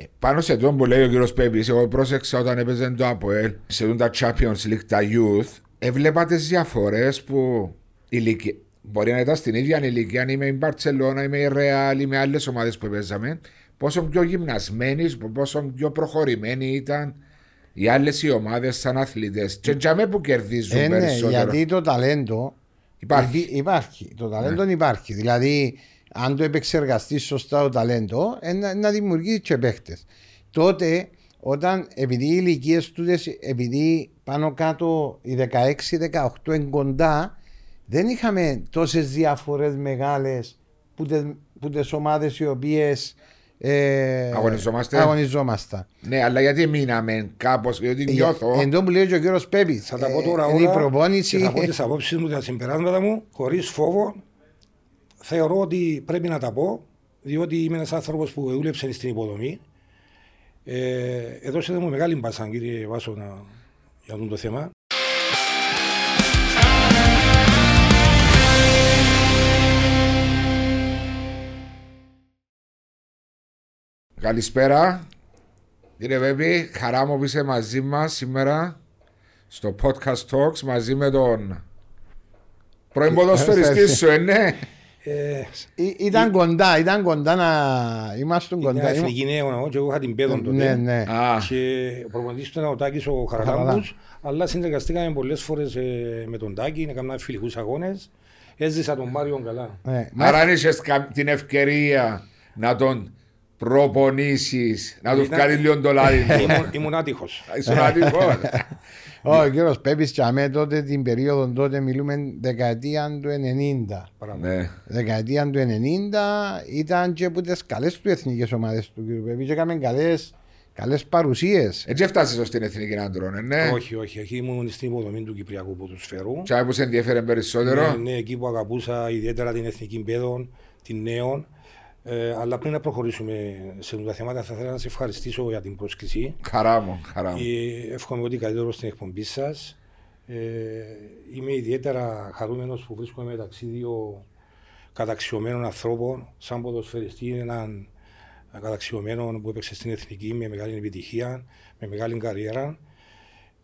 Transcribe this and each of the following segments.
Ε, πάνω σε αυτό που λέει ο κύριος Πέπη, εγώ πρόσεξα όταν έπαιζε το ΑΠΟΕΛ σε τα Champions League, τα Youth, έβλεπα τις διαφορές που ηλικία. Μπορεί να ήταν στην ίδια ηλικία, αν είμαι η Μπαρσελόνα, είμαι η Ρεάλ, είμαι άλλες ομάδες που παίζαμε. Πόσο πιο γυμνασμένοι, πόσο πιο προχωρημένοι ήταν οι άλλες οι ομάδες σαν αθλητές. Και τζαμέ που κερδίζουν Ε, ναι, περισσότερο. γιατί το ταλέντο Υπάρχει. Υπάρχει. υπάρχει. Το ταλέντο υπάρχει. Δηλαδή, αν το επεξεργαστείς σωστά το ταλέντο, ε, να, να δημιουργήσει και παίχτες. Τότε, όταν επειδή οι ηλικίες του, επειδή πάνω κάτω οι 16-18 είναι κοντά, δεν είχαμε τόσες διαφορές μεγάλες που, τε, που τις ομάδες οι οποίες ε, Αγωνιζόμαστε. αγωνιζόμασταν. Ναι, αλλά γιατί μείναμε κάπως, γιατί νιώθω. Εν τω που λέει και ο κύριος Πέπης, Θα τα πω τώρα είναι η όλα προπόνηση. και θα πω τις απόψεις μου, τα συμπεράσματα μου, χωρίς φόβο. Θεωρώ ότι πρέπει να τα πω, διότι είμαι ένας άνθρωπος που δούλεψε στην υποδομή. Ε, έδωσετε μου μεγάλη μπασάν, κύριε Βάσο, να, για αυτό το θέμα. Καλησπέρα. Κύριε Βέμπη, χαρά μου που είσαι μαζί μας σήμερα στο podcast talks μαζί με τον πρώην ποδοσφαιριστή σου, ε, ναι. Ε, Ή- Ήταν κοντά, ήταν κοντά να ήμασταν Ήταν κοντά. εθνική νέο εγώ, και εγώ είχα την πέδον τότε. Ναι, ναι. Α, Και ο προπονητής του ήταν ο Τάκης ο Χαραλάμπους, αλλά συνεργαστήκαμε πολλές φορές ε, με τον Τάκη, έκανα φιλικούς αγώνες. Έζησα τον Μάριο καλά. Ναι. άρα αν είσαι την ευκαιρία να τον προπονήσεις, να τους Ήταν- κάνει λίγο το λάδι τους. Ήμουν- Ήμουν άτυχος. Ήσουν άτυχος. Ο κύριος Πέπης Τσαμέ τότε την περίοδο τότε μιλούμε δεκαετία του 90. Παραδείγμα. Ναι. Δεκαετία του 90 ήταν και από τις καλές του εθνικές ομάδες του κύριου Πέπη. Και έκαμε καλές καλές παρουσίες. Έτσι έφτασες στην εθνική άντρων, ναι. Όχι, όχι. Εκεί ήμουν στην υποδομή του Κυπριακού ποδοσφαίρου. Τι που σε ενδιαφέρει περισσότερο. Ναι, ναι, εκεί που αγαπούσα ιδιαίτερα την εθνική παιδών, την νέων. Ε, αλλά πριν να προχωρήσουμε σε αυτά τα θέματα, θα ήθελα να σε ευχαριστήσω για την πρόσκληση. Χαρά μου, χαρά μου. Ε, εύχομαι ότι καλύτερο στην εκπομπή σας. Ε, είμαι ιδιαίτερα χαρούμενος που βρίσκομαι μεταξύ δύο καταξιωμένων ανθρώπων, σαν ποδοσφαιριστή, έναν καταξιωμένο που έπαιξε στην εθνική με μεγάλη επιτυχία, με μεγάλη καριέρα.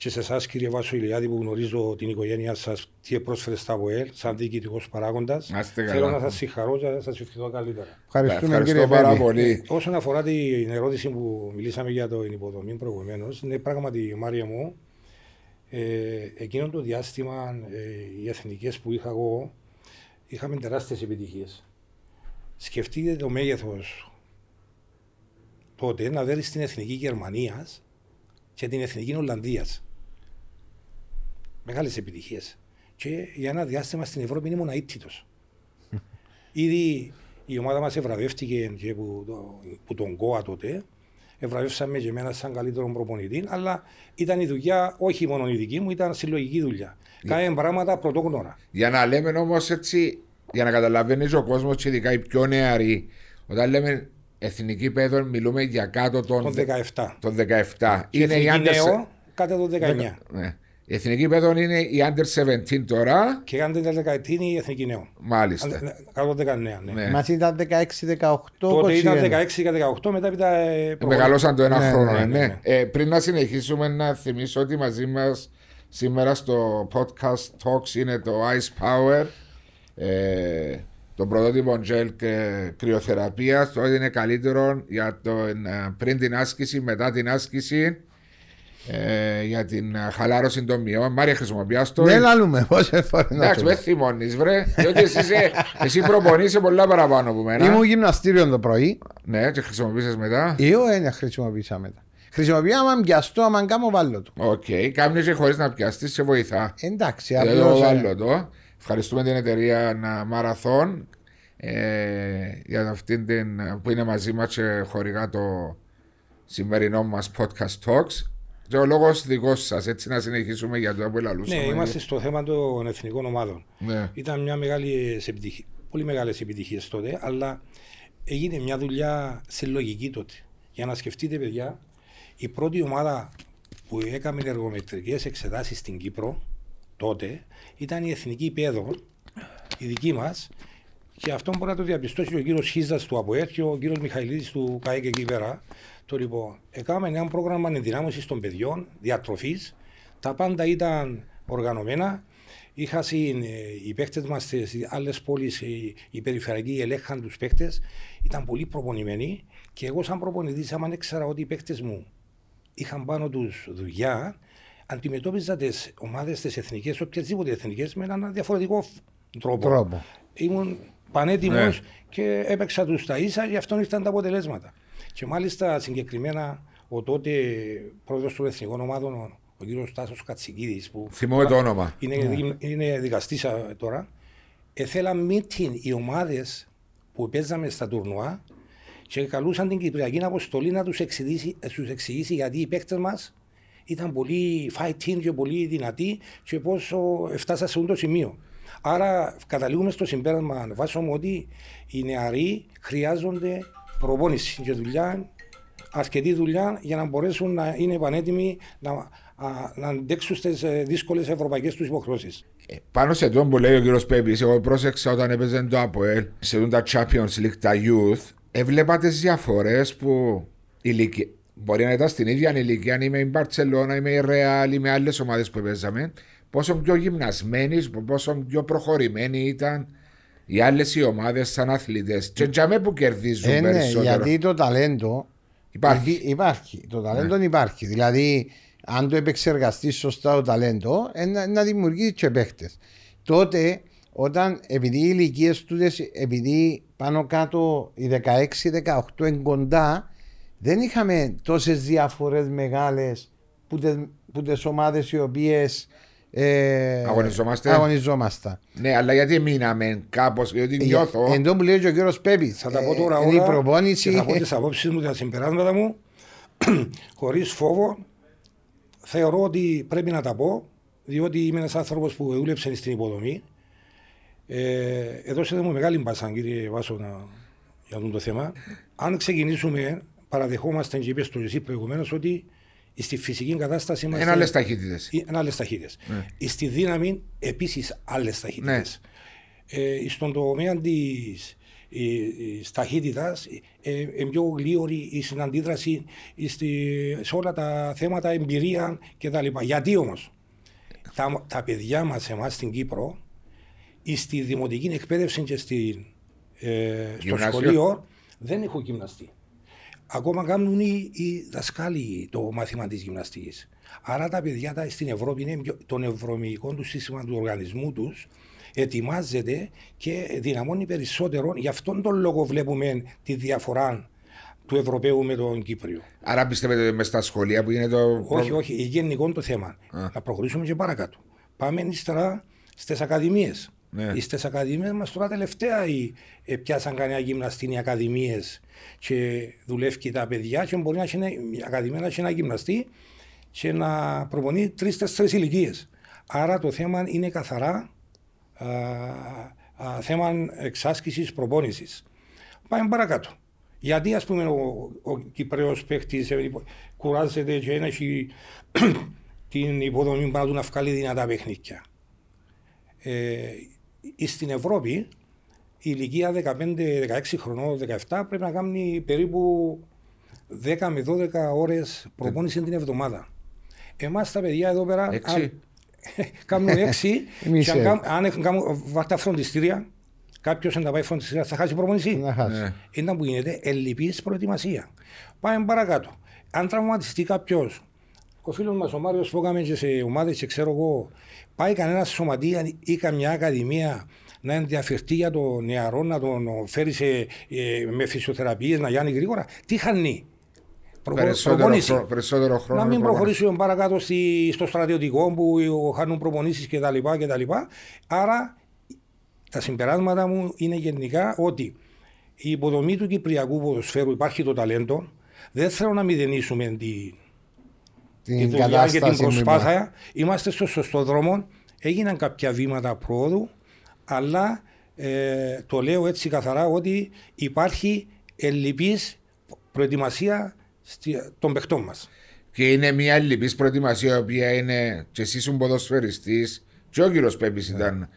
Και σε εσάς, κύριε Βάσο Ηλιάδη, που γνωρίζω την οικογένειά σας, τι πρόσφερε στα ΑΒΟΕΛ, σαν διοικητικός παράγοντας. Να είστε καλά. Θέλω να σας συγχαρώ και να σας ευχηθώ καλύτερα. Ευχαριστούμε Ευχαριστώ κύριε πάρα Πέπη. πολύ. Όσον αφορά την ερώτηση που μιλήσαμε για το υποδομή προηγουμένως, είναι πράγματι, Μάρια μου, ε, εκείνο το διάστημα ε, οι εθνικές που είχα εγώ είχαμε τεράστιες επιτυχίες. Σκεφτείτε το μέγεθος τότε να δει την εθνική Γερμανίας και την εθνική Ολλανδίας. Μεγάλες επιτυχίες. Και για ένα διάστημα στην Ευρώπη ήμουν αίτητος. Ήδη η ομάδα μας ευραβεύτηκε και που, το, που τον ΚΟΑ τότε. Ευραβεύσαμε και εμένα σαν καλύτερο προπονητή, αλλά ήταν η δουλειά όχι μόνο η δική μου, ήταν συλλογική δουλειά. Κάνε πράγματα πρωτόγνωρα. Για να λέμε όμως έτσι, για να καταλαβαίνεις ο κόσμος και ειδικά οι πιο νεαροί, όταν λέμε εθνική παιδόν, μιλούμε για κάτω των, Τον δε- 17. των 17. Και Είναι οι εθνική under, νέο, κάτω το 19. ναι. Η εθνική παιδόν είναι οι under 17 τώρα, Και κάντε τα 19 η εθνική νέο. μάλιστα. Κάτω το 19, ναι. Ναι. Μα ήταν 16-18. Τότε ήταν 21. 16 και 18, μετά ήταν. ε, προχωρή- Μεγαλώσαν το ένα Ναι, χρόνο, ναι, ε, ναι, ναι. ναι. Ε, πριν να συνεχίσουμε να θυμίσω ότι μαζί μας σήμερα στο podcast Talks είναι το Ice Power. Ε, το πρωτότυπο gel και κρυοθεραπεία. Το είναι καλύτερο για το, ε, πριν την άσκηση, μετά την άσκηση. Ε, για την ε, χαλάρωση των μυών. Μάριε, χρησιμοποιάς το. Δεν λαλούμε πόσες φορές να Εντάξει, το με θυμώνεις βρε. Διότι εσύ, είσαι- εσύ προπονείσαι πολλά παραπάνω από μένα. Ήμουν γυμναστήριο το πρωί. Ναι, και χρησιμοποίησες μετά. Ή ο ένας χρησιμοποίησα μετά. Χρησιμοποιώ άμα πιαστώ, άμα κάνω βάλω του. Οκ, κάμνεις και χωρίς να πιαστείς σε βοηθά. Εντάξει, Εγώ απλώς, ε, βάλω το. Ευχαριστούμε την εταιρεία Μαραθών ε, για αυτήν την που είναι μαζί μας και χορηγά το σημερινό μας podcast talks. Και ο λόγος δικός σας, έτσι να συνεχίσουμε για το που λαλούσαμε. Ναι, είμαστε στο θέμα των εθνικών ομάδων. Ναι. Ήταν μια μεγάλη επιτυχία, πολύ μεγάλες επιτυχίες τότε, αλλά έγινε μια δουλειά σε λογική τότε. Για να σκεφτείτε, παιδιά, η πρώτη ομάδα που έκαμε εργομετρικές εξετάσεις στην Κύπρο τότε ήταν η Εθνική Πέδο, η δική μας, Και αυτό μπορεί να το διαπιστώσει ο κύριος Χίζας του ΑΠΟΕΡ και ο κύριος Μιχαηλίδης του ΚΑΕΚ εκεί πέρα. Το λοιπόν, έκαναμε ένα πρόγραμμα ενδυνάμωσης των παιδιών, διατροφής. Τα πάντα ήταν οργανωμένα. Είχα οι παίχτε μας στις άλλες πόλεις, οι περιφερειακοί ελέγχαν τους παίχτε. Ήταν πολύ προπονημένοι και εγώ, σαν προπονητής, άμα ήξερα ότι οι παίχτε μου είχαν πάνω τους δουλειά, αντιμετώπιζα τις ομάδες τις εθνικές, οποιασδήποτε εθνικές, με έναν διαφορετικό τρόπο. Τρόπο. Ήμουν πανέτοιμος ναι. και έπαιξα τους τα ίσα, γι' αυτό ήρθαν τα αποτελέσματα. Και μάλιστα συγκεκριμένα ο τότε πρόεδρος των εθνικών ομάδων, ο κύριος Τάσος Κατσικίδης, που. Θυμώ το όνομα. Είναι, ναι. είναι δικαστής τώρα. Έθελα meeting οι ομάδες που παίζαμε στα τουρνουά και καλούσαν την Κυπριακή αποστολή να τους εξηγήσει, τους εξηγήσει γιατί οι παίκτες μας ήταν πολύ fighting και πολύ δυνατοί και πόσο φτάσαν σε αυτό το σημείο. Άρα καταλήγουμε στο συμπέρασμα βάσο ότι οι νεαροί χρειάζονται προπόνηση και δουλειά, αρκετή δουλειά για να μπορέσουν να είναι πανέτοιμοι να, να αντέξουν στις ε, δύσκολες ευρωπαϊκές τους υποχρεώσεις. Ε, πάνω σε αυτό που λέει ο κύριος Πέμπης, εγώ πρόσεξα όταν έπαιζε το ΑΠΟΕΛ σε τα Champions League, τα Youth, έβλεπα τις διαφορές που ηλικία. Μπορεί να ήταν στην ίδια ηλικία, αν είμαι η Μπαρσελόνα, είμαι η Ρεάλ, είμαι άλλες ομάδες που παίζαμε. Πόσο πιο γυμνασμένοι, πόσο πιο προχωρημένοι ήταν οι άλλες οι ομάδες σαν αθλητές. Και τζαμέ που κερδίζουν ε, ναι, περισσότερο. Γιατί το ταλέντο υπάρχει. υπάρχει. Το ταλέντο ναι. υπάρχει. Δηλαδή, αν το επεξεργαστείς σωστά το ταλέντο, ε, να, να δημιουργήσει και παίχτες. Τότε, όταν επειδή οι ηλικίες του, επειδή πάνω κάτω οι 16-18 είναι κοντά, δεν είχαμε τόσες διαφορές μεγάλες που τι ομάδες οι οποίες ε, αγωνιζόμαστε. αγωνιζόμαστε. Ναι, αλλά γιατί μείναμε κάπως, γιατί ε, νιώθω. Εν τω που λέει και ο κύριος Πέπη. Θα τα πω τώρα όλα. Η προπόνηση. Θα πω τις απόψεις μου, τα συμπεράσματα μου. Χωρίς φόβο. Θεωρώ ότι πρέπει να τα πω, διότι είμαι ένας άνθρωπος που δούλεψε στην υποδομή. Ε, εδώ μου μεγάλη μπασάν, κύριε Βάσο, να, για αυτό το θέμα. Αν ξεκινήσουμε, παραδεχόμαστε και είπες στο εσύ προηγουμένως ότι Στη φυσική κατάσταση είμαστε. Είναι άλλες ταχύτητες. Είναι άλλες ταχύτητες. Ναι. Στη δύναμη επίσης άλλες ταχύτητες. Ναι. Ε, στον τομέα της ταχύτητας, ε, ε, πιο γλίωρη η συναντίδραση σε όλα τα θέματα εμπειρία κτλ. Γιατί όμως τα, τα παιδιά μας, εμάς στην Κύπρο, στη δημοτική εκπαίδευση και στη, ε, στο σχολείο δεν έχουν γυμναστεί ακόμα κάνουν οι, οι δασκάλοι το μάθημα της γυμναστικής. Άρα τα παιδιά τα, στην Ευρώπη είναι το νευρομυϊκό του σύστημα του οργανισμού τους ετοιμάζεται και δυναμώνει περισσότερο. Γι' αυτόν τον λόγο βλέπουμε τη διαφορά του Ευρωπαίου με τον Κύπριο. Άρα πιστεύετε μες στα σχολεία που είναι το. Όχι, όχι, γενικό το θέμα. Να προχωρήσουμε και παρακάτω. Πάμε ύστερα στις ακαδημίες. Ναι. Στι ακαδημίες μας τώρα τελευταία οι, ε, πιάσαν κανένα γυμναστή οι ακαδημίες και δουλεύει τα παιδιά και μπορεί να έχει η ακαδημία να έχει ένα γυμναστή και να προπονεί τρει-τέσσερι ηλικίες. Άρα το θέμα είναι καθαρά α, α, θέμα εξάσκησης προπόνησης. Πάμε παρακάτω. Γιατί ας πούμε ο, ο Κυπρέος παίχτη ε, κουράζεται και έχει την υποδομή πάνω του να βγάλει δυνατά παιχνίδια. Ε, στην Ευρώπη η ηλικία 15-16 χρονών, 17 πρέπει να κάνει περίπου 10 με 12 ώρες προπόνηση την εβδομάδα. Εμάς τα παιδιά εδώ πέρα κάνουν 6 και αν, αν έχουν βατά φροντιστήρια, κάποιος να πάει φροντιστήρια θα χάσει προπόνηση. Ναι. Είναι που γίνεται ελλειπής προετοιμασία. Πάμε παρακάτω. Αν τραυματιστεί κάποιος, ο φίλος μας ο Μάριος που έκαμε σε ομάδες και ξέρω εγώ, πάει κανένας σωματεία ή καμιά ακαδημία να ενδιαφερθεί για τον νεαρό, να τον φέρει σε, ε, με φυσιοθεραπείες, να γιάνει γρήγορα. Τι χάνει; Περισσότερο, περισσότερο χρόνο. Να μην προχωρήσουμε παρακάτω στη, στο στρατιωτικό που χάνουν προπονήσεις κτλ. Άρα τα συμπεράσματα μου είναι γενικά ότι η υποδομή του Κυπριακού ποδοσφαίρου υπάρχει το ταλέντο. Δεν θέλω να μηδενίσουμε την, την τη δουλειά και την προσπάθεια. Είμαστε στο σωστό δρόμο. Έγιναν κάποια βήματα πρόοδου αλλά ε, το λέω έτσι καθαρά ότι υπάρχει ελλειπής προετοιμασία των παιχτών μας. Και είναι μια ελλειπής προετοιμασία η οποία είναι και εσύ ήσουν ποδοσφαιριστής και ο κύριος Πέπης ήταν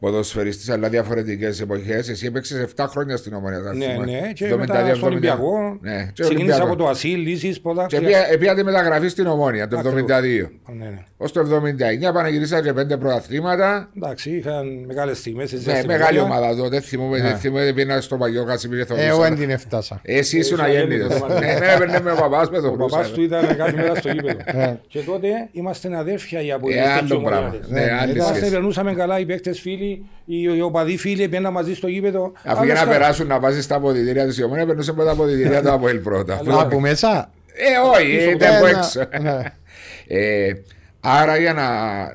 ποδοσφαιριστής, αλλά διαφορετικές εποχές. Εσύ έπαιξες 7 χρόνια στην ομονία. θα Ναι, θυμάμαι. ναι, και 72, μετά στον 70. Ολυμπιακό. Ναι, και Ξεκίνησα Ολυμπιακό. από το Ασίλ, Λύσης, πρώτα. Και πήγα- πήγατε μεταγραφή στην ομόνια το Ακριβώς. 72. Ναι, ναι. Ω το 79 πανηγυρίσα και πέντε πρωταθλήματα. Εντάξει, είχαν μεγάλες στιγμές. εσύ Ναι, στην μεγάλη ομόνια. ομάδα τότε. Θυμούμαι, Ναι. δεν θυμούμαι, πήγα στο παγιό Κασιμίρι. Εγώ δεν την έφτασα. Εσύ ήσουν Ήσουν αγέννητος. αγέννητος, Ναι, μάλιστα. ναι, έπαιρνε με ο παπάς με τον Ο παπάς του Ρούσα. ήταν κάθε μέρα στο γήπεδο. Ναι. και τότε είμαστε αδέρφια οι Ε, απολύτες και οι άλλο πράγμα. ομονιάτες. Ναι, Ναι, άλλη ήταν- Είμαστε, σχέση. περνούσαμε καλά οι παίκτες φίλοι, οι, οι οπαδοί φίλοι, πήγαιναν μαζί στο γήπεδο. Αφού για Άλλος να κα- περάσουν να βάζεις τα αποδητήρια τη ομόνια, περνούσε με τα αποδητήρια του από πρώτα. Αλλά- Από μέσα. Ε, όχι, Πίσω ήταν από Ένα- έξω. ναι. Ε, άρα για να,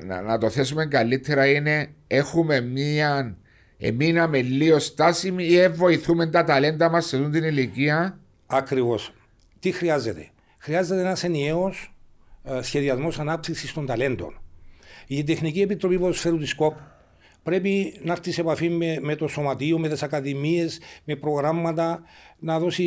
να, να το θέσουμε καλύτερα είναι έχουμε μία εμείναμε λίγο στάσιμοι ή ε, βοηθούμε τα ταλέντα μας σε αυτή την ηλικία; Ακριβώς. Τι χρειάζεται; Χρειάζεται ένας ενιαίος σχεδιασμός ανάπτυξης των ταλέντων. Η Τεχνική Επιτροπή Ποδοσφαίρου της ΚΟΠ πρέπει να έρθεις σε επαφή με, με το σωματείο, με τις ακαδημίες, με προγράμματα, να δώσει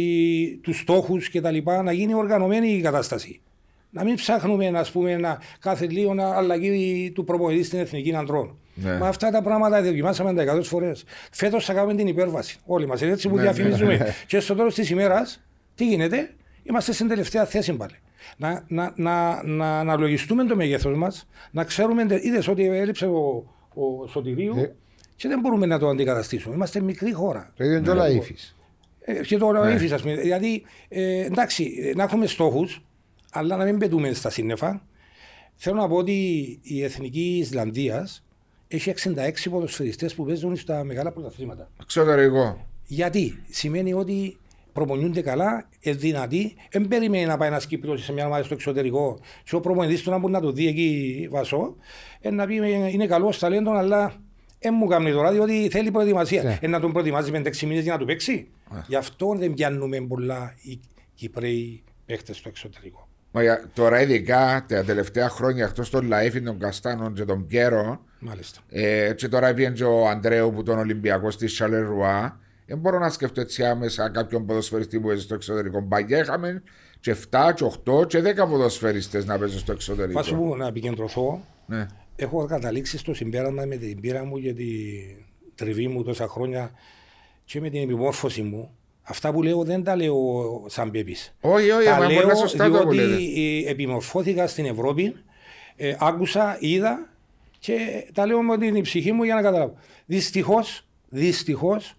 τους στόχους κτλ. Να γίνει οργανωμένη η κατάσταση. Να μην ψάχνουμε να πούμε, να κάθε λίγο να αλλαγή του προπονητή στην εθνική αντρών. Ναι. Μα αυτά τα πράγματα δοκιμάσαμε τα 100 φορές. Φέτος θα κάνουμε την υπέρβαση. Όλοι μας. Έτσι που Ναι, διαφημίζουμε. και στο τέλος της ημέρας, τι γίνεται, είμαστε στην τελευταία θέση πάλι. Να, να, να, να αναλογιστούμε το μέγεθος μας, να ξέρουμε, είδες ότι έλειψε ο, ο Σωτηρίου Ναι. και δεν μπορούμε να το αντικαταστήσουμε. Είμαστε μικρή χώρα. Το ίδιο και ο Λαΐφης. Ε, και το ναι. ας πούμε. Δηλαδή, ε, εντάξει, ε, να έχουμε στόχους, αλλά να μην πετούμε στα σύννεφα. Θέλω να πω ότι η εθνική Ισλανδίας έχει 66 ποδοσφαιριστές που παίζουν στα μεγάλα πρωταθλήματα. εξωτερικό. Γιατί; Σημαίνει ότι προπονιούνται καλά, είναι δυνατοί, δεν περιμένει να πάει ένας Κύπριος σε μια ομάδα στο εξωτερικό. Και ο προπονητής του να μπορεί να το δει εκεί βασό, ε, να πει ε, είναι καλός ταλέντο, αλλά δεν μου κάνει τώρα, διότι θέλει προετοιμασία. Ναι. Ε, να τον προετοιμάζει 5-6 μήνες για να του παίξει. Γι' αυτό δεν πιάνουμε πολλά οι Κυπρέοι παίχτε στο εξωτερικό. Μα για- τώρα ειδικά τα τελευταία χρόνια εκτός των Λαΐφιν, των Καστάνων και των Πιέρο Μάλιστα. ε, και τώρα πήγαινε και ο Αντρέου που τον Ολυμπιακός στη Σαλερουά δεν μπορώ να σκεφτώ έτσι άμεσα κάποιον ποδοσφαιριστή που παίζει στο εξωτερικό. Παγιά είχαμε και 7 και 8 και 10 ποδοσφαιριστές να παίζουν στο εξωτερικό. Βάσου μου να επικεντρωθώ, Ναι. έχω καταλήξει στο συμπέρασμα με την πείρα μου και την τριβή μου τόσα χρόνια και με την επιμόρφωση μου. Αυτά που λέω δεν τα λέω σαν πέπης. Όχι, όχι, Τα μα μπορεί να λέω σωστά το που διότι λέτε. ε, επιμορφώθηκα στην Ευρώπη, ε, άκουσα, είδα και τα λέω με την ψυχή μου για να καταλάβω. Δυστυχώς, δυστυχώς,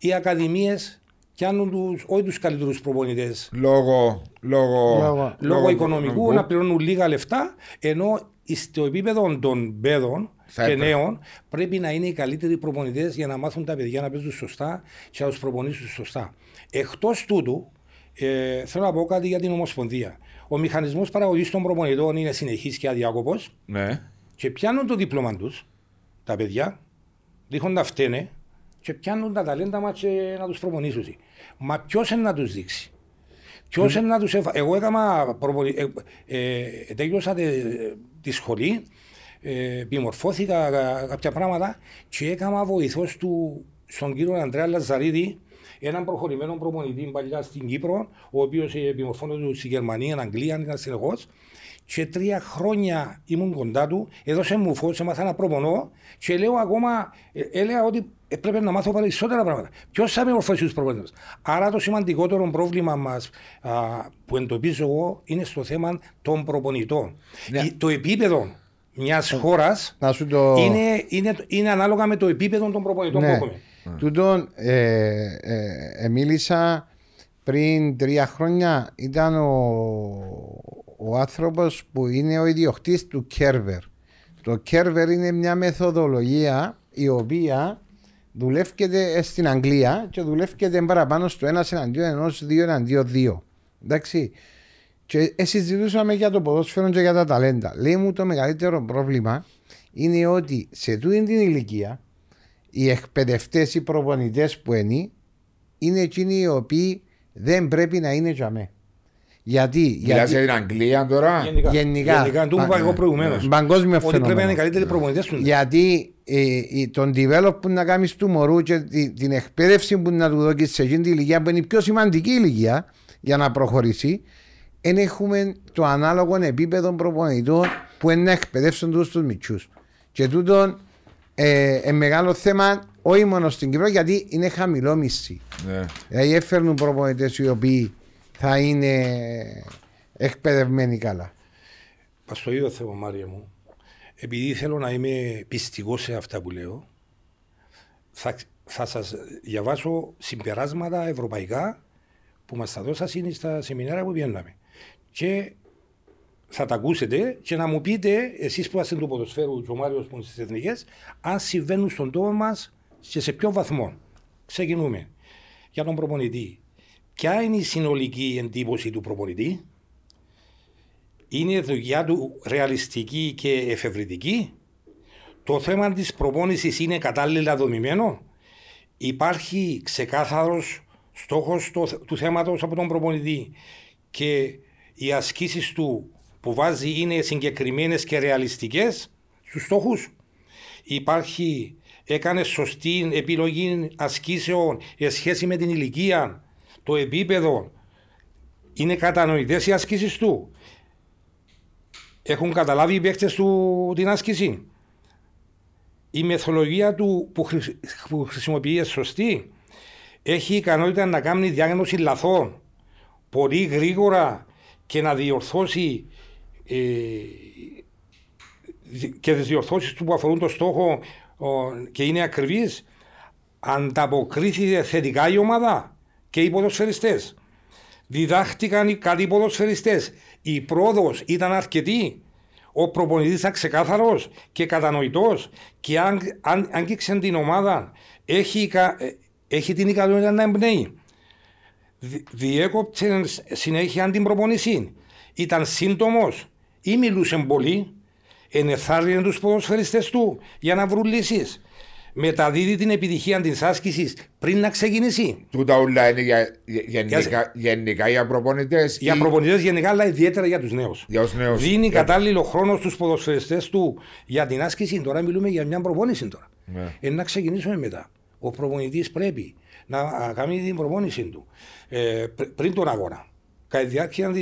οι ακαδημίες πιάνουν τους, όχι τους καλύτερους προπονητές Λόγω, λόγω, Λόγω- λόγω οικονομικού να πληρώνουν λίγα λεφτά, ενώ στο επίπεδο των παιδών Θα και έπρεπε. νέων πρέπει να είναι οι καλύτεροι προπονητές για να μάθουν τα παιδιά να παίζουν σωστά και να τους προπονήσουν σωστά. Εκτός τούτου, ε, θέλω να πω κάτι για την Ομοσπονδία. Ο μηχανισμός παραγωγής των προπονητών είναι συνεχής και αδιάκοπος Ναι. και πιάνουν το δίπλωμα τους τα παιδιά, δείχνουν να φταίνε και πιάνουν τα ταλέντα μας και να τους προπονήσουν. Μα ποιος είναι να τους δείξει; Ποιος είναι να τους έβα... Εγώ έκανα προπονη... ε, ε, τέλειωσα τε- τη σχολή, ε, επιμορφώθηκα κα- κάποια πράγματα και έκανα βοηθός του στον κύριο Αντρέα Λαζαρίδη, έναν προχωρημένο προπονητή παλιά στην Κύπρο, ο οποίος επιμορφώνεται στη Γερμανία, Αγγλία, ήταν συνεχώς. Και τρία χρόνια ήμουν κοντά του, έδωσε μου φως, έμαθα να προπονώ και λέω ακόμα, ε, έλεγα ότι έπρεπε να μάθω περισσότερα πράγματα. Ποιος θα με ορθώσει τους προπονητές; Άρα το σημαντικότερο πρόβλημα μας που εντοπίζω εγώ είναι στο θέμα των προπονητών. Ναι. Η- Το επίπεδο μιας χώρας Να σου το... είναι, είναι, είναι ανάλογα με το επίπεδο των προπονητών που Ναι. έχουμε. Τούτον ε, ε, ε, μίλησα πριν τρία χρόνια ήταν ο, ο άνθρωπος που είναι ο ιδιοκτής του Κέρβερ. Το Κέρβερ είναι μια μεθοδολογία η οποία δουλεύκεται στην Αγγλία και δουλεύκεται παραπάνω στο ένα εναντίον ενός, δύο εναντίον δύο. Εντάξει. Και ε, συζητούσαμε για το ποδόσφαιρο και για τα ταλέντα. Λέει μου το μεγαλύτερο πρόβλημα είναι ότι σε τούτη την ηλικία οι εκπαιδευτές, οι προπονητές που είναι, είναι εκείνοι οι οποίοι δεν πρέπει να είναι για μέ. Γιατί, Μιλάς γιατί για την Αγγλία τώρα; Γενικά. γενικά, Γενικά, το που είπα εγώ προηγουμένως. παγκόσμιο Ότι πρέπει να είναι φαινόμενο. οι καλύτεροι προπονητές του. Γιατί ε, ε, τον develop που να κάνεις του μωρού και τη- την εκπαίδευση που να του δώσει σε εκείνη την ηλικία που είναι η πιο σημαντική ηλικία για να προχωρήσει, δεν έχουμε το ανάλογο επίπεδο προπονητών που είναι να εκπαιδεύσουν τους τους μητσούς. Και τούτον ε, ε, μεγάλο θέμα όχι μόνο στην Κύπρο γιατί είναι χαμηλό μισή. Ναι. Δηλαδή έφερνουν προπονητές οι οποίοι θα είναι εκπαιδευμένοι καλά. Πα στο ίδιο θέμα, Μάρια μου. Επειδή θέλω να είμαι πιστικός σε αυτά που λέω, θα, θα σας διαβάσω συμπεράσματα ευρωπαϊκά που μας τα δώσαν στα σεμινάρια που πιέναμε. Και θα τα ακούσετε και να μου πείτε, εσείς που είστε του ποδοσφαίρου, και ο Μάριος που είναι στις εθνικές, αν συμβαίνουν στον τόπο μας και σε ποιο βαθμό. Ξεκινούμε. Για τον προπονητή. Ποια είναι η συνολική εντύπωση του προπονητή, είναι η δουλειά του ρεαλιστική και εφευρετική. Το θέμα της προπόνησης είναι κατάλληλα δομημένο. Υπάρχει ξεκάθαρος στόχος του θέματος από τον προπονητή και οι ασκήσεις του που βάζει είναι συγκεκριμένες και ρεαλιστικές στους στόχους. Υπάρχει, έκανε σωστή επιλογή ασκήσεων σε σχέση με την ηλικία, το επίπεδο. Είναι κατανοητές οι ασκήσεις του; Έχουν καταλάβει οι παίκτες του την άσκηση; Η μεθολογία του που, χρησι... που χρησιμοποιεί είναι σωστή. Έχει ικανότητα να κάνει διάγνωση λαθών πολύ γρήγορα και να διορθώσει ε, και τις διορθώσεις του που αφορούν το στόχο και είναι ακριβή, ανταποκρίθηκε θετικά η ομάδα και οι ποδοσφαιριστές. Διδάχτηκαν κάτι οι ποδοσφαιριστές. Η πρόοδος ήταν αρκετή. Ο προπονητής ήταν ξεκάθαρος και κατανοητός και αν, αν, άγγιξε την ομάδα, έχει, ε, έχει την ικανότητα να εμπνέει. Διέκοψε συνέχεια την προπονησή. Ήταν σύντομος ή μιλούσε πολύ, ενεθάρρυνε τους ποδοσφαιριστές του για να βρουν λύσεις μεταδίδει την επιτυχία της άσκησης πριν να ξεκινήσει. Τούτα όλα είναι για, γενικά, για, γενικά για προπονητέ. Για ή... προπονητέ γενικά, αλλά ιδιαίτερα για τους νέους. νέους. Δίνει για... κατάλληλο χρόνο στους ποδοσφαιριστές του για την άσκηση. Τώρα μιλούμε για μια προπόνηση τώρα. Ναι. Ε, να ξεκινήσουμε μετά. Ο προπονητής πρέπει να κάνει την προπόνηση του ε, πριν τον αγώνα. Κατά τη διάρκεια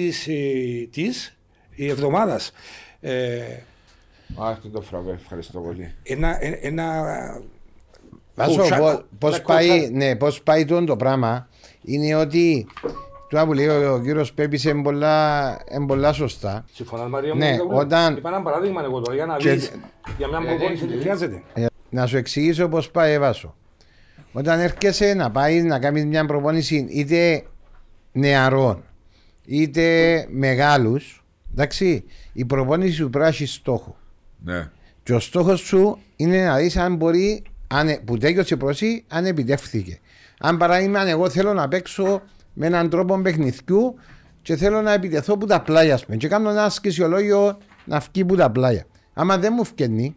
της ε, εβδομάδας. Ε, Α, το φραβέ, ευχαριστώ πολύ. Ένα, ένα Βάσο, πώς πάει, ναι, πώς πάει το πράγμα είναι ότι το που λέει ο κύριος Πέπης είναι πολλά, πολλά σωστά. Συμφωνά, Μαρία ναι, μου. Όταν... Είπα ένα παράδειγμα εγώ τώρα για να και... δεις για μια προπόνηση τι χρειάζεται. Ε, να σου εξηγήσω πώς πάει, Βάσο. Όταν έρχεσαι να πάεις να κάνεις μια προπόνηση είτε νεαρών είτε μεγάλους, εντάξει, η προπόνηση σου πράσει στόχο. Ναι. Και ο στόχος σου είναι να δεις αν μπορεί αν, που τέλειωσε η αν επιτεύχθηκε. Αν παράδειγμα, εγώ θέλω να παίξω με έναν τρόπο παιχνιδιού και θέλω να επιτεθώ από τα πλάγια, και κάνω ένα σκησιολόγιο να βγει από τα πλάγια. Άμα δεν μου φκαινεί,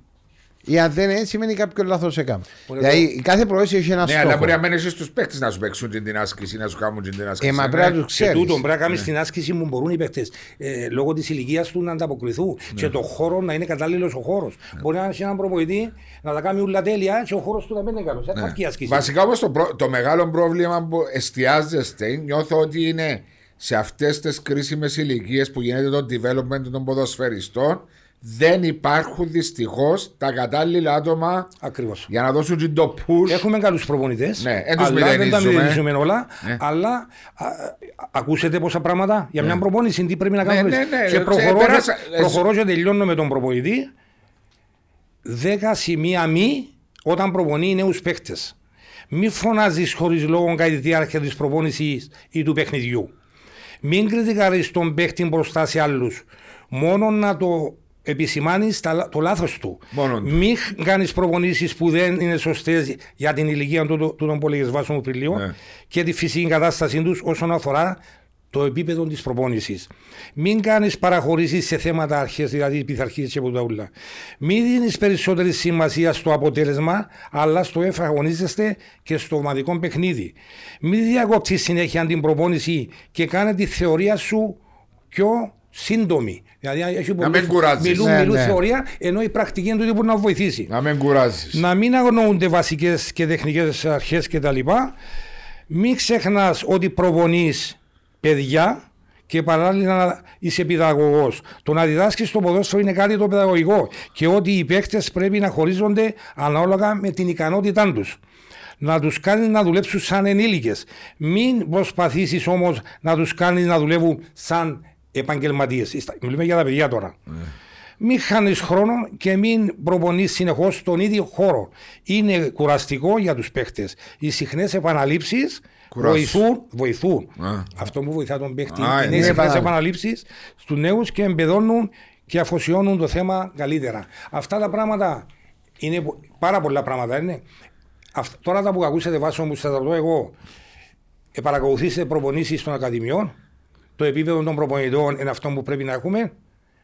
ή αν δεν είναι, σημαίνει κάποιο λάθος έκαμε. Δηλαδή, κάθε προέση έχει ένα ναι, στόχο. Ναι, αλλά μπορεί να μένεις στους παίκτες να σου παίξουν την άσκηση, να σου κάνουν την άσκηση. Ε, μα πρέπει να τους ξέρεις. Και τούτο πρέπει να κάνεις ναι. την άσκηση που μπορούν οι παίκτες ε, λόγω της ηλικίας του να ανταποκριθούν ναι. και το χώρο να είναι κατάλληλος ο χώρος. Ναι. Μπορεί να έχει έναν προπονητή να τα κάνει ούλα τέλεια και ο χώρος του να μην είναι καλό. Ναι. Βασικά όμως το, το μεγάλο πρόβλημα που εστιάζεστε νιώθω ότι είναι σε αυτές τις κρίσιμες ηλικίες που γίνεται το development των ποδοσφαιριστών δεν υπάρχουν δυστυχώς τα κατάλληλα άτομα Ακριβώς. για να δώσουν το push. Έχουμε καλούς προπονητές. Ναι, αλλά δεν τα μηδενίζουμε όλα. Ναι. Αλλά α, ακούσετε πόσα πράγματα για μια ναι. προπόνηση. Τι πρέπει να κάνουμε. Ναι, ναι, ναι, και προχωρώ, πέρασα... προχωρώ και τελειώνω με τον προπονητή. Δέκα σημεία μη όταν προπονεί νέους παίχτε. Μη φωνάζεις χωρίς λόγο κατά τη διάρκεια της προπόνησης ή του παιχνιδιού. Μην κριτικάρεις τον παίχτη μπροστά σε άλλους. Μόνο να το επισημάνει το λάθος του. Μόνο Μην κάνεις προπονήσεις που δεν είναι σωστές για την ηλικία του, του, των πολυεσβάσεων πυλίων ναι. και τη φυσική κατάστασή τους όσον αφορά το επίπεδο της προπόνησης. Μην κάνεις παραχωρήσεις σε θέματα αρχές, δηλαδή πειθαρχίες και ποταούλα. Μην δίνεις περισσότερη σημασία στο αποτέλεσμα, αλλά στο εφαγωνίζεστε και στο ομαδικό παιχνίδι. Μην διακόψεις συνέχεια την προπόνηση και κάνε τη θεωρία σου πιο σύντομη. Δηλαδή, έχει να μην κουράζεις. Μιλούν, ναι, μιλούν ναι. θεωρία, ενώ η πρακτική είναι το μπορεί να βοηθήσει. Να μην κουράζεις. Να μην αγνοούνται βασικές και τεχνικές αρχές κτλ. Μην ξεχνάς ότι προπονείς παιδιά και παράλληλα να είσαι παιδαγωγός. Το να διδάσκεις το ποδόσφαιρο είναι κάτι το παιδαγωγικό και ότι οι παίχτε πρέπει να χωρίζονται ανάλογα με την ικανότητά τους. Να τους κάνεις να δουλέψουν σαν ενήλικες. Μην προσπαθήσεις όμως να τους κάνεις να δουλεύουν σαν επαγγελματίες. Μιλούμε για τα παιδιά τώρα. Mm. Μην χάνεις χρόνο και μην προπονείς συνεχώς στον ίδιο χώρο. Είναι κουραστικό για τους παίχτες. Οι συχνές επαναλήψεις βοηθούν. βοηθούν. Αυτό που βοηθά τον παίχτη είναι οι συχνές επαναλήψεις στους νέους και εμπεδώνουν και αφοσιώνουν το θέμα καλύτερα. Αυτά τα πράγματα είναι πάρα πολλά πράγματα. Είναι. Αυτά, τώρα τα που ακούσατε βάσο μου, σας τα πω εγώ, ε, παρακολουθήσετε προπονήσεις των Ακαδημιών; Το επίπεδο των προπονητών είναι αυτό που πρέπει να έχουμε;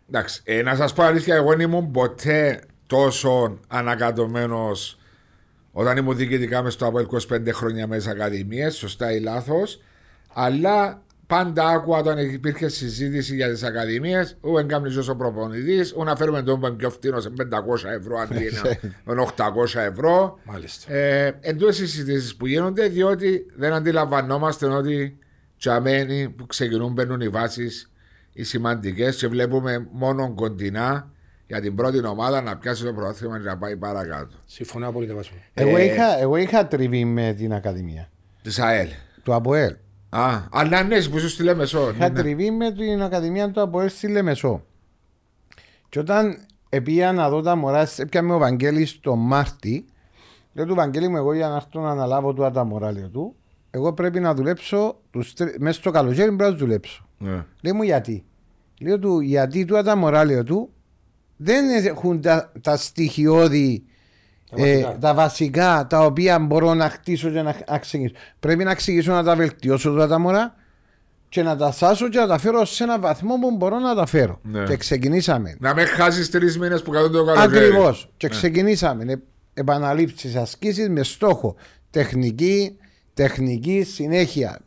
Εντάξει, ε, να σας πω αλήθεια, εγώ δεν ήμουν ποτέ τόσο ανακατωμένος όταν ήμουν διοικητικά μες στο από 25 χρόνια μέσα ακαδημίες, σωστά ή λάθος. Αλλά πάντα άκουα όταν υπήρχε συζήτηση για τις ακαδημίες, ού εγκάμνει όσο προπονητής, ού να φέρουμε τον που πιο φτύνο σε 500 ευρώ αντί να 800 ευρώ. Μάλιστα. Ε, Εντό οι συζητήσεις που γίνονται, διότι δεν αντιλαμβανόμαστε ότι τσαμένοι που ξεκινούν μπαίνουν οι βάσεις οι σημαντικές και βλέπουμε μόνο κοντινά για την πρώτη ομάδα να πιάσει το πρωτάθλημα και να πάει παρακάτω. Συμφωνώ πολύ Βάσο. Εγώ, ε, είχα, εγώ είχα τριβή με την Ακαδημία. Της ΑΕΛ. Του ΑΠΟΕΛ. Α, αλλά ναι, που είσαι στη Λεμεσό. Είχα ναι. τριβή με την Ακαδημία του ΑΠΟΕΛ στη Λεμεσό. Και όταν πήγα να δω τα μωρά, έπιαμε ο Βαγγέλης το Μάρτι. Λέω του Βαγγέλη μου, εγώ για να έρθω να αναλάβω του τα μωρά, λέω του, εγώ πρέπει να δουλέψω, μέσα στο καλοκαίρι πρέπει να δουλέψω. Ναι. Λέει μου γιατί; Λέω του γιατί του τα μωρά, του, δεν έχουν τα, τα στοιχειώδη τα, ε, βασικά. τα βασικά τα οποία μπορώ να χτίσω και να ξεκινήσω. Πρέπει να ξεκινήσω να τα βελτιώσω τώρα τα μωρά και να τα σάσω και να τα φέρω σε ένα βαθμό που μπορώ να τα φέρω. Ναι. Και ξεκινήσαμε. Να με χάσεις τρεις μήνες που κάτω το καλοκαίρι. Ακριβώς. Και ναι. ξεκινήσαμε. Ναι. Επαναλήψεις ασκήσεις με στόχο τεχνική, τεχνική συνέχεια.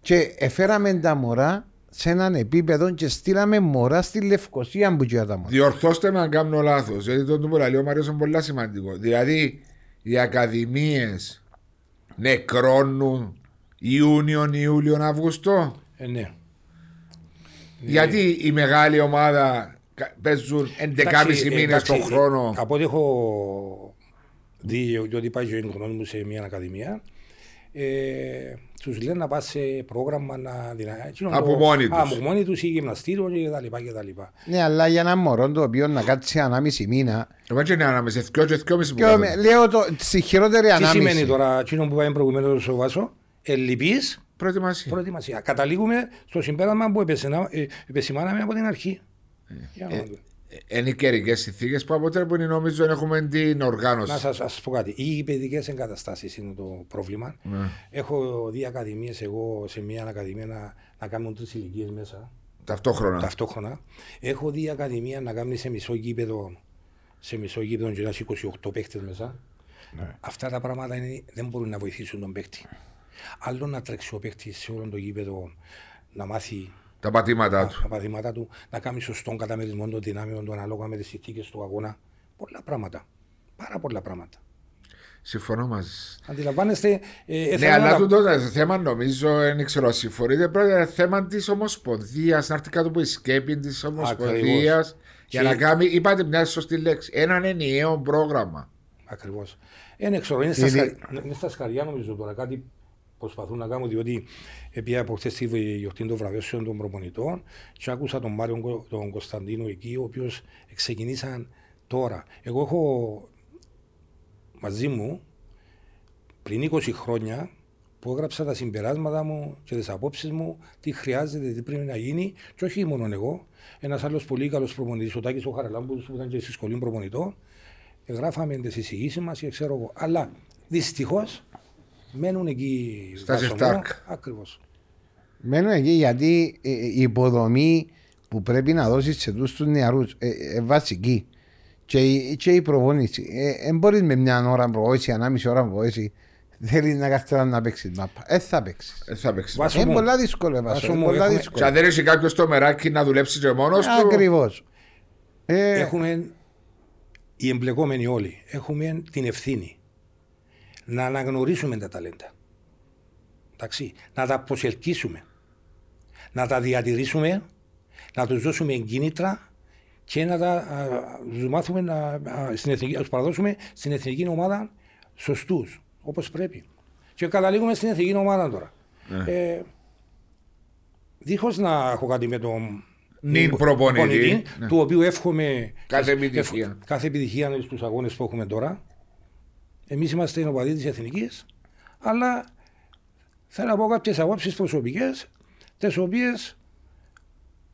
Και εφέραμε τα μωρά σε έναν επίπεδο και στείλαμε μωρά στη Λευκοσία που τα μωρά. Διορθώστε με αν κάνω λάθος. Γιατί το που λέει ο Μάριο είναι πολύ σημαντικό. Δηλαδή οι ακαδημίες νεκρώνουν Ιούνιο, Ιούλιο, Αύγουστο; Ε, ναι. Γιατί η μεγάλη ομάδα παίζουν 11,5 μήνες τον χρόνο. Από ό,τι έχω δει, ότι πάει ο γνώμη μου σε μια ακαδημία, ε, τους λένε να πας σε πρόγραμμα να Από μόνοι τους. Από μόνοι τους ή γυμναστήριο κτλ. Ναι, αλλά για ένα μωρό το οποίο να κάτσει ανάμιση μήνα. Εγώ δεν είναι ανάμιση, δυο και δυο μισή Λέω το, στη χειρότερη ανάμιση. Τι σημαίνει τώρα, εκείνο που πάει προηγουμένως στο Βάσο, ελλειπή προετοιμασία. προετοιμασία. Καταλήγουμε στο συμπέρασμα που ε, επεσημάναμε από την αρχή. Ε, είναι οι καιρικές συνθήκες που αποτρέπουν, νομίζω, να έχουμε την οργάνωση. Να σας πω κάτι. Οι παιδικές εγκαταστάσεις είναι το πρόβλημα. Ναι. Έχω δει ακαδημίες, εγώ σε μια ακαδημία να, να κάνουν τρεις ηλικίες μέσα. Ταυτόχρονα. Ταυτόχρονα. Έχω δει ακαδημία να κάνει σε μισό γήπεδο, σε μισό γήπεδο και να 28 παίχτε μέσα. Ναι. Αυτά τα πράγματα είναι, δεν μπορούν να βοηθήσουν τον παίχτη. Άλλο να τρέξει ο παίχτη σε όλο το γήπεδο να μάθει τα πατήματά του. Τα πατήματά του, να κάνει σωστόν καταμερισμό των δυνάμεων του ανάλογα με τις συνθήκες του αγώνα. Πολλά πράγματα. Πάρα πολλά πράγματα. Συμφωνώ μαζί Αντιλαμβάνεστε. Ε, ναι, αλλά να... το θέμα νομίζω, δεν ξέρω, συμφωνείτε. Πρώτα είναι θέμα της Ομοσπονδίας, να έρθει κάτω από η σκέπη της Ομοσπονδίας για να κάνει, είπατε μια σωστή λέξη, έναν ενιαίο πρόγραμμα. Ακριβώς. Είναι, ξέρω, είναι, είναι στα σκαριά νομίζω τώρα κάτι προσπαθούν να κάνουν, διότι επειδή από χθε τη γιορτή των βραβεύσεων των προπονητών και άκουσα τον Μάριο τον Κωνσταντίνο εκεί, ο οποίος ξεκινήσαν τώρα. Εγώ έχω μαζί μου πριν 20 χρόνια που έγραψα τα συμπεράσματα μου και τις απόψεις μου, τι χρειάζεται, τι πρέπει να γίνει, και όχι μόνο εγώ. Ένας άλλος πολύ καλός προπονητής, ο Τάκης ο Χαραλάμπου, που ήταν και στη σχολή προπονητών, γράφαμε τις εισηγήσεις μας και ξέρω εγώ. Αλλά δυστυχώς μένουν εκεί. Στα Ζεφτάρκ. Ακριβώς. Μένουν εκεί γιατί ε, η υποδομή που πρέπει να δώσεις σε αυτού τους νεαρούς ε, ε, βασική. Και, και η προπόνηση. Δεν ε, μπορείς με μια ώρα προπόνηση, ανάμιση ώρα προπόνηση, θέλεις να καθίσει να παίξεις μάπα. Ε, θα παίξεις. Ε, θα παίξεις. Είναι πολλά δύσκολο. Πολλά δύσκολο. Και αν δεν έχει κάποιος το μεράκι να δουλέψει και μόνος του. Ακριβώς. Ε... Έχουμε οι εμπλεκόμενοι όλοι. Έχουμε την ευθύνη να αναγνωρίσουμε τα ταλέντα. Εντάξει, να τα προσελκύσουμε. να τα διατηρήσουμε, να τους δώσουμε κίνητρα και να τα α, τους μάθουμε να, α, στην εθνική, να τους παραδώσουμε στην εθνική ομάδα σωστούς, όπως πρέπει. Και καταλήγουμε στην εθνική ομάδα τώρα. Ε, Δίχως να έχω κάτι με τον Νυν προπονητή. Ναι. του οποίου εύχομαι Κάθε επιτυχία. κάθε επιτυχία στους αγώνες που έχουμε τώρα. Εμείς είμαστε οι οπαδοί της Εθνικής, αλλά θέλω να πω κάποιες απόψεις προσωπικές, τις οποίες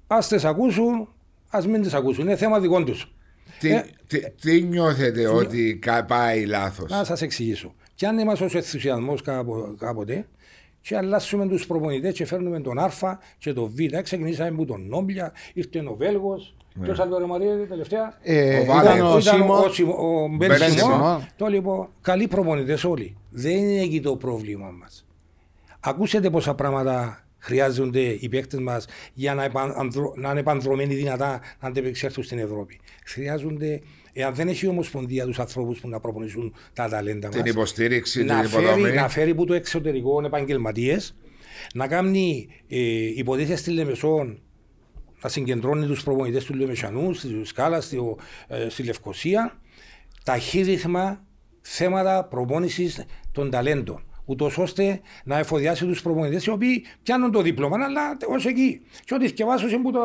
ας τις ακούσουν, ας μην τις ακούσουν. Είναι θέμα δικών τους. Τι, Ε, τι, τι νιώθετε ότι κα- πάει λάθος; Να σας εξηγήσω. Και αν είμαστε ως ενθουσιασμός κάποτε, και αλλάσουμε τους προπονητές και φέρνουμε τον Α και τον Β. Ξεκινήσαμε από τον Νόμπλια, ήρθε ο Βέλγος. Ποιο άλλο ρε Μαρία τελευταία. Ε, Ο Βάλε. ήταν ο Ήταν Σίμον. ο, Σιμω- ο Μπεν Μπεν Σιμών. Σιμών. Το λοιπόν, καλοί προπονητές όλοι. Δεν είναι εκεί το πρόβλημα μας. Ακούσετε πόσα πράγματα χρειάζονται οι παίκτες μας για να, επανδρο- να είναι επανδρομένοι δυνατά να αντεπεξέλθουν στην Ευρώπη. Χρειάζονται, εάν δεν έχει η Ομοσπονδία τους ανθρώπους που να προπονήσουν τα ταλέντα μας, Την υποστήριξη, να την φέρει, υποδομή. να φέρει που το εξωτερικό επαγγελματίες, να κάνει ε, υποτίθεται στη Λεμεσόν να συγκεντρώνει τους προπονητές του Λεμεσανού, στη Σκάλα, στη, ε, στη Λευκοσία, ταχύρυθμα θέματα προπόνησης των ταλέντων. Ούτως ώστε να εφοδιάσει τους προπονητές οι οποίοι πιάνουν το δίπλωμα, αλλά ως εκεί. Και ό,τι σκευάσω είναι που το,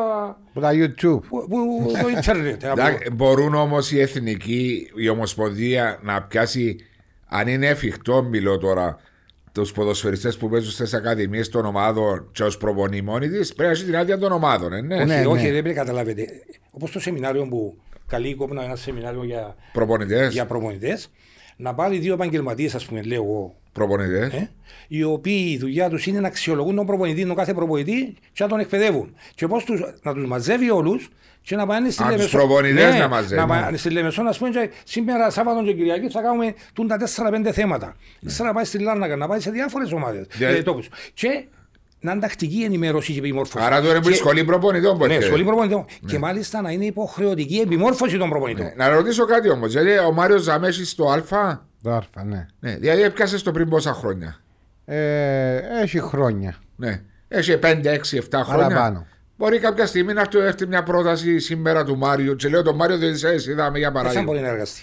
Από τα YouTube. που, που, το ίντερνετ. από- Εντάξει, Μπορούν όμως οι εθνικοί, η Ομοσπονδία να πιάσει, αν είναι εφικτό, μιλώ τώρα, τους ποδοσφαιριστές που παίζουν στις ακαδημίες των ομάδων και ως προπονή μόνη της, πρέπει να έχει την άδεια των ομάδων. Ε, ναι. όχι, Ναι, όχι, ναι. δεν πρέπει να καταλάβετε. Όπως το σεμινάριο που καλεί κόπνα ένα σεμινάριο για, Προπονητές. για προπονητές, να πάρει δύο επαγγελματίες, ας πούμε, λέω εγώ, Προπονητές. ε, οι οποίοι η δουλειά τους είναι να αξιολογούν τον προπονητή, τον κάθε προπονητή και να τον εκπαιδεύουν. Και πώ να τους μαζεύει όλους και να πάνε στη Α, τους Λεμεσό. προπονητές να μαζεύει. Να πάνε στη Λεμεσό, ας πούμε, και σήμερα Σάββατο και Κυριακή θα κάνουμε τούν τα 4-5 θέματα. Ύστερα να πάει στη Λάρνακα, να πάει σε διάφορες ομάδες. Ναι. Ε, τόπους. Και να είναι τακτική ενημέρωση και επιμόρφωση. Άρα τώρα που η Και- σχολή προπονητών μπορεί. ναι, σχολή προπονητών. Και μάλιστα να είναι υποχρεωτική η επιμόρφωση των προπονητών. Ναι. Να ρωτήσω κάτι όμως. Δηλαδή, ο Μάριος Ζαμέση στο Α; Το άρφα, ναι. Ναι, δηλαδή έπιασε το πριν πόσα χρόνια; Ε, έχει χρόνια. Ναι. Έχει 5, 6, 7 χρόνια; Παραπάνω. Μπορεί κάποια στιγμή να του έρθει μια πρόταση σήμερα του Μάριου. Και λέω τον Μάριο δεν σε είδαμε για Δεν θα παράδειγμα. μπορεί να εργαστεί.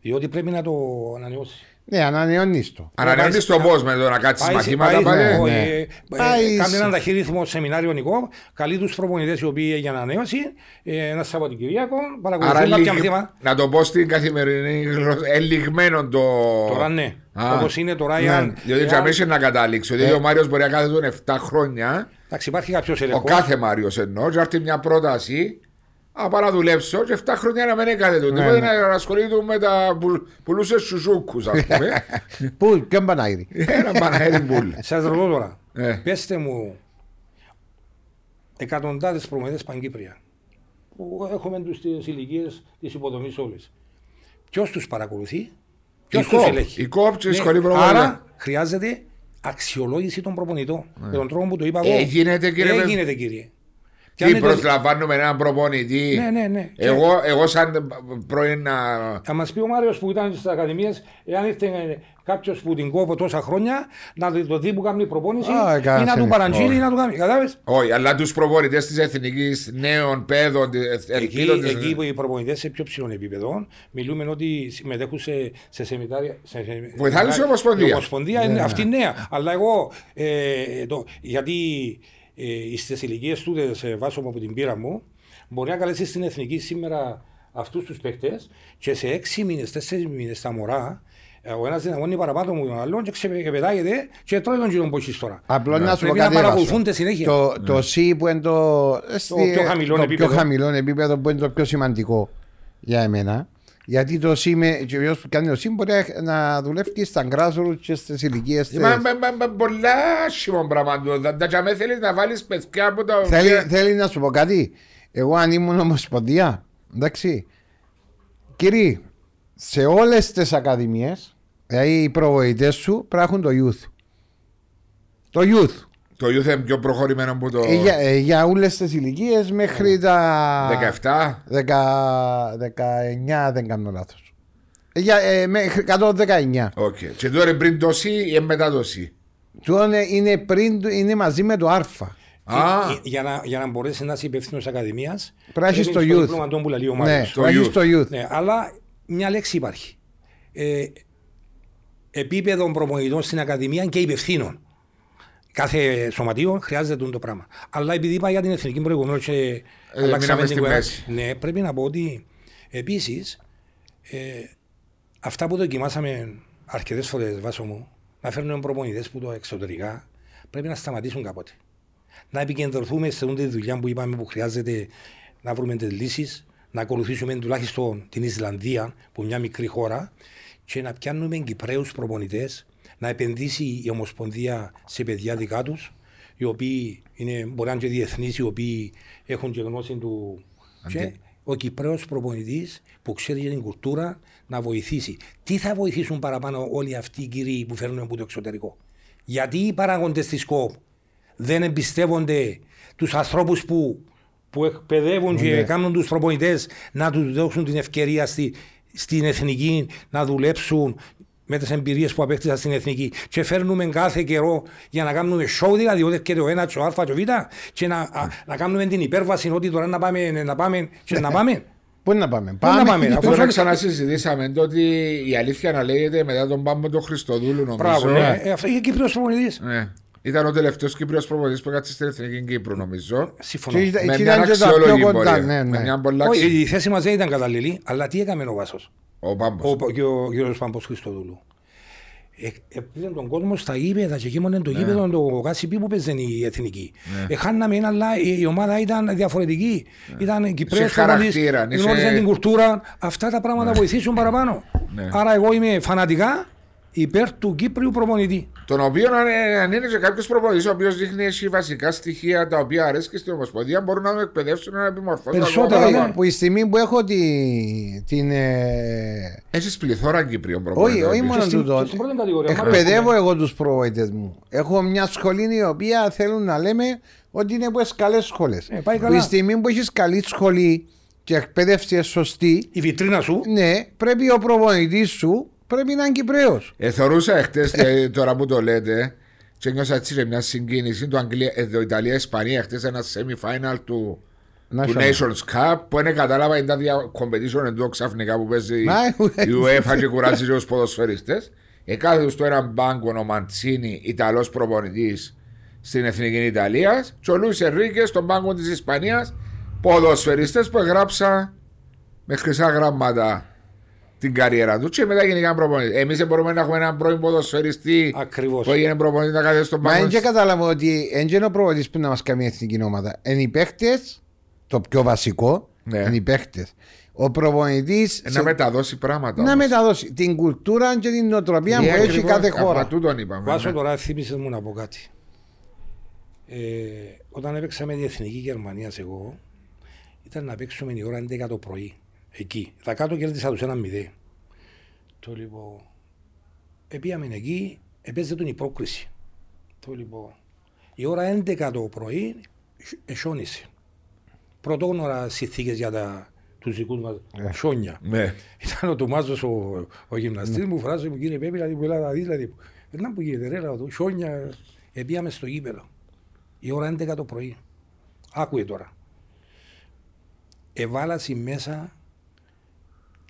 Διότι πρέπει να το ανανεώσει. Ναι, ανανεώνει το. Ανανεώνει το πώς με το να κάτσεις Πάει σε- μαθήματα πάει- πάλι. ναι, όχι, ναι. ε, ε, Πάει Κάνει σε- έναν ταχύριθμο σεμινάριο νικό, καλεί τους προπονητές οι οποίοι για ανανέωση, ε, ένα Σαββατοκυριακό, Άρα παρακολουθούν κάποια λίγ- θέματα. να το πω στην καθημερινή γλώσσα. Ελιγμένο το. Τώρα ναι. Α. Όπως είναι τώρα, Ναι. εάν. Διότι εάν- για μέσα να καταλήξω. Δηλαδή Ε. ο Μάριος μπορεί να κάθεται τον 7 χρόνια. Εντάξει, υπάρχει κάποιος Ο έλεγχος. κάθε Μάριος εννοώ. Και έρθει μια πρόταση. Α, πάω να δουλέψω και 7 χρόνια να μην έκανε το. Ναι, Τίποτε ναι. να ασχολείται με τα που πουλούσες σουζούκου, ας πούμε. Πού, ποιον πανάγυρι. Ένα παναέρι μπουλ. Σας ρωτώ τώρα, Ε. πέστε μου εκατοντάδες προμηθευτές Παγκύπρια που έχουμε του τις ηλικίες της υποδομής όλε. Ποιος τους παρακολουθεί, ποιος Η τους ΚΟΠ, ελέγχει; η ΚΟΠ και η Ναι, σχολή προπονητών. Άρα χρειάζεται αξιολόγηση των προπονητών. Με τον τρόπο που το είπα εγώ. Ε, γίνεται, κύριε Τι Πιάνετε- προσλαμβάνουμε έναν προπονητή. Ναι, ναι, ναι. Εγώ, εγώ σαν πρώην. α, Θα μας πει ο Μάριος που ήταν στις Ακαδημίες, εάν ήρθε κάποιος που την κόβω τόσα χρόνια, να δει- το δει που κάνει προπόνηση Α, ή κανένας να του δεν παραγγείλει είναι. ή να του κάνει. Κατάλαβες; Όχι, αλλά τους προπονητές της εθνικής νέων παιδών, Εκεί, ελπίδων της- εκεί που οι προπονητές σε πιο ψηλό επίπεδο μιλούμε ότι συμμετέχουν σε, σε σεμινάρια. Σε, σε- Βοηθάει τους η Ομοσπονδία. Η Ομοσπονδία είναι αυτή νέα. Αλλά εγώ, ε, το, γιατί ε, στις ηλικίες του, σε βάσο από την πείρα μου, μπορεί να καλέσεις στην εθνική σήμερα αυτούς τους παίχτε και σε έξι μήνες, τέσσερις μήνες τα μωρά. ε, Ο ένας δυναμώνει παραπάνω μου τον άλλον και ξεπετάγεται και τρώει τον κύριο Μποχή τώρα. Απλώς να σου πω Πρέπει να κάτι. παρακολουθούνται Εύασο. συνέχεια. Το, το C που είναι το, στη- πιο χαμηλό το επίπεδο. πιο χαμηλό επίπεδο που είναι το πιο σημαντικό για εμένα. Γιατί το C με, και ποιος που κάνει το C μπορεί να δουλεύει και στα grassroots και στις ηλικίες Μα, της. μα, μα, μα, πολλά άσχημο πράγμα του. Τα- Τα τζαμέ θέλεις να βάλεις παιδιά από τα Θέλει, οποία- θέλει να σου πω κάτι. Εγώ αν ήμουν ομοσπονδία, εντάξει. Κύριε, σε όλες τις ακαδημίες, δηλαδή οι προβοητές σου πρέπει να έχουν το youth. Το youth. Το youth είναι πιο προχωρημένο που το Ε, για, ε, για όλες τις ηλικίες μέχρι τα 17. 19 δεν κάνω λάθος. Ε, Για, ε, μέχρι 119. Οκ. Και τώρα πριν το C ή μετά το C; Του είναι, είναι, πριν, είναι μαζί με το Α. Α. Ε, ε, για, να, για να μπορέσεις να είσαι υπεύθυνος Ακαδημίας. Πράσι στο youth. που λέει ο Ναι, Μάριος. Στο πράσι youth. στο youth. Ναι, αλλά μια λέξη υπάρχει. Ε, επίπεδο προπονητών στην Ακαδημία και υπευθύνων. Κάθε σωματείο χρειάζεται το πράγμα. Αλλά επειδή είπα για την εθνική προηγουμένως και αλλάξαμε μείναμε την στη κουβέντα, μέση. Ναι, πρέπει να πω ότι επίσης ε, αυτά που δοκιμάσαμε αρκετές φορές βάσο μου, να φέρνουμε προπονητές που το εξωτερικά πρέπει να σταματήσουν κάποτε. Να επικεντρωθούμε σε αυτή τη δουλειά που είπαμε που χρειάζεται να βρούμε τις λύσεις, να ακολουθήσουμε τουλάχιστον την Ισλανδία, που είναι μια μικρή χώρα, και να πιάνουμε Κυπραίου προπονητές, να επενδύσει η Ομοσπονδία σε παιδιά δικά τους, οι οποίοι είναι, μπορεί να είναι και διεθνείς, οι οποίοι έχουν και γνώση του. Και ο Κυπρέος προπονητής που ξέρει για την κουλτούρα να βοηθήσει. Τι θα βοηθήσουν παραπάνω όλοι αυτοί οι κύριοι που φέρνουν από το εξωτερικό; Γιατί οι παράγοντες της ΚΟΠ δεν εμπιστεύονται τους ανθρώπους που, που εκπαιδεύουν και κάνουν τους προπονητές να τους δώσουν την ευκαιρία στη, στην εθνική να δουλέψουν με τις εμπειρίες που απέκτησαν στην εθνική. Και φέρνουμε κάθε καιρό για να κάνουμε show, δηλαδή ότι και το ένας, το Α, το Β, και να, α, να κάνουμε την υπέρβαση ότι τώρα να πάμε, να πάμε και να πάμε. Πού να πάμε; Πού να πάμε, αφού Τώρα όλοι- ξανασυζητήσαμε το ότι η αλήθεια να λέγεται μετά τον Πάμπο τον Χριστοδούλου νομίζω. Μπράβο, ναι. Ε, Αυτό είναι Κύπριος προπονητής. Ναι. Ήταν ο τελευταίος Κύπριος προπονητής που έκατσε στην Εθνική Κύπρου, νομίζω. Συμφωνώ. Και ήταν- Με εκεί μια ήταν και τα πιο αξιόλογη κοντά. πορεία. Ναι, Με ναι. μια πολλά Όχι, αξι- η θέση μας δεν ήταν καταλληλή, αλλά τι έκαμε ο Βάσος; Ο Πάμπος. Ο, και ο κ. Πάμπος Χριστοδούλου. Ε, Έπαιρνε τον κόσμο στα γήπεδα και γέμονε το γήπεδο το Κάσιπι που παίζανε η εθνική. Ε, χάναμε ένα, αλλά η, η ομάδα ήταν διαφορετική. Ήταν Κυπρέος Είχε χαρακτήρα, προπονητής, είχε- γνώριζαν την κουλτούρα. Αυτά τα πράγματα βοηθήσουν παραπάνω. Ναι. Άρα εγώ είμαι φανατικά υπέρ του Κύπριου προπονητή. Τον οποίο αν, αν είναι και κάποιος προπονητής ο οποίος δείχνει έχει βασικά στοιχεία τα οποία αρέσει και στην Ομοσπονδία μπορούν να τον εκπαιδεύσουν να επιμορφώσουν. Περισσότερα, ακόμα. ναι. Που η στιγμή που έχω τη- την. ε, Έχεις πληθώρα Κύπριων προπονητών. Όχι, όχι επίσης. μόνο στην- τούτο. στην πρώτη κατηγορία, Εκπαιδεύω εγώ τους προβοητέ μου. Έχω μια σχολή η οποία θέλουν να λέμε ότι είναι από τις καλές σχολές. Ε, πάει Που καλά. η στιγμή που έχεις καλή σχολή και εκπαίδευση σωστή, Η βιτρίνα σου ναι, πρέπει ο προπονητής σου πρέπει να είναι Κυπρέος. Ε, θεωρούσα εχθές, τώρα που το λέτε, και νιώσα έτσι και μια συγκίνηση. Το, Αγγλία, ε, το Ιταλία-Ισπανία χτε ένα semi-final του, του Nations Cup που δεν κατάλαβα είναι τα δια competition εντός ξαφνικά που παίζει Μα, η UEFA και κουράζει τους ποδοσφαιριστές. Εκάθετο στο έναν μπάνκο ο Μαντσίνη, Ιταλός προπονητής στην Εθνική Ιταλία, και ο Λούι Ενρίκες στον πάγκο της Ισπανίας, ποδοσφαιριστές που έγραψα με χρυσά γράμματα την καριέρα τους και μετά γενικά προπονητής. Εμείς δεν μπορούμε να έχουμε έναν πρώην ποδοσφαιριστή ακριβώς. που έγινε προπονητής να κάθεται στον Μα πάγκο. δεν κατάλαβα ότι δεν είναι ο προπονητής που να μας κάνει η εθνική ομάδα. Είναι οι παίχτες, το πιο βασικό, Ναι. είναι οι παίχτες. Ο προπονητής Ε, Να μεταδώσει πράγματα. να όμως. μεταδώσει την κουλτούρα και την νοοτροπία που Ναι, έχει ακριβώς, κάθε αφού χώρα. τούτον είπαμε. Βάσο ναι. τώρα θύμισε μου να πω κάτι. Ε, όταν έπαιξα με τη Εθνική Γερμανίας εγώ, ήταν να παίξουμε η ώρα 11 το πρωί. Εκεί. Τα κάτω κέρδισα τους ένα μηδέ. Το λοιπόν. Επίαμε εκεί, έπαιζε την υπόκριση. Το λοιπόν. Η ώρα 11 το πρωί εσώνησε. Πρωτόγνωρα συνθήκες για τα, τους δικούς μας σόνια. Ναι. Ήταν ο Τομάζος ο, ο γυμναστής μου, φράζει μου κύριε Πέπη, δηλαδή που έλα να δεις, δηλαδή. Περνά που γίνεται ρε, λέω του, χιόνια, επίαμε στο γήπεδο. Η ώρα 11 το πρωί. Άκουε τώρα. Εβάλασε μέσα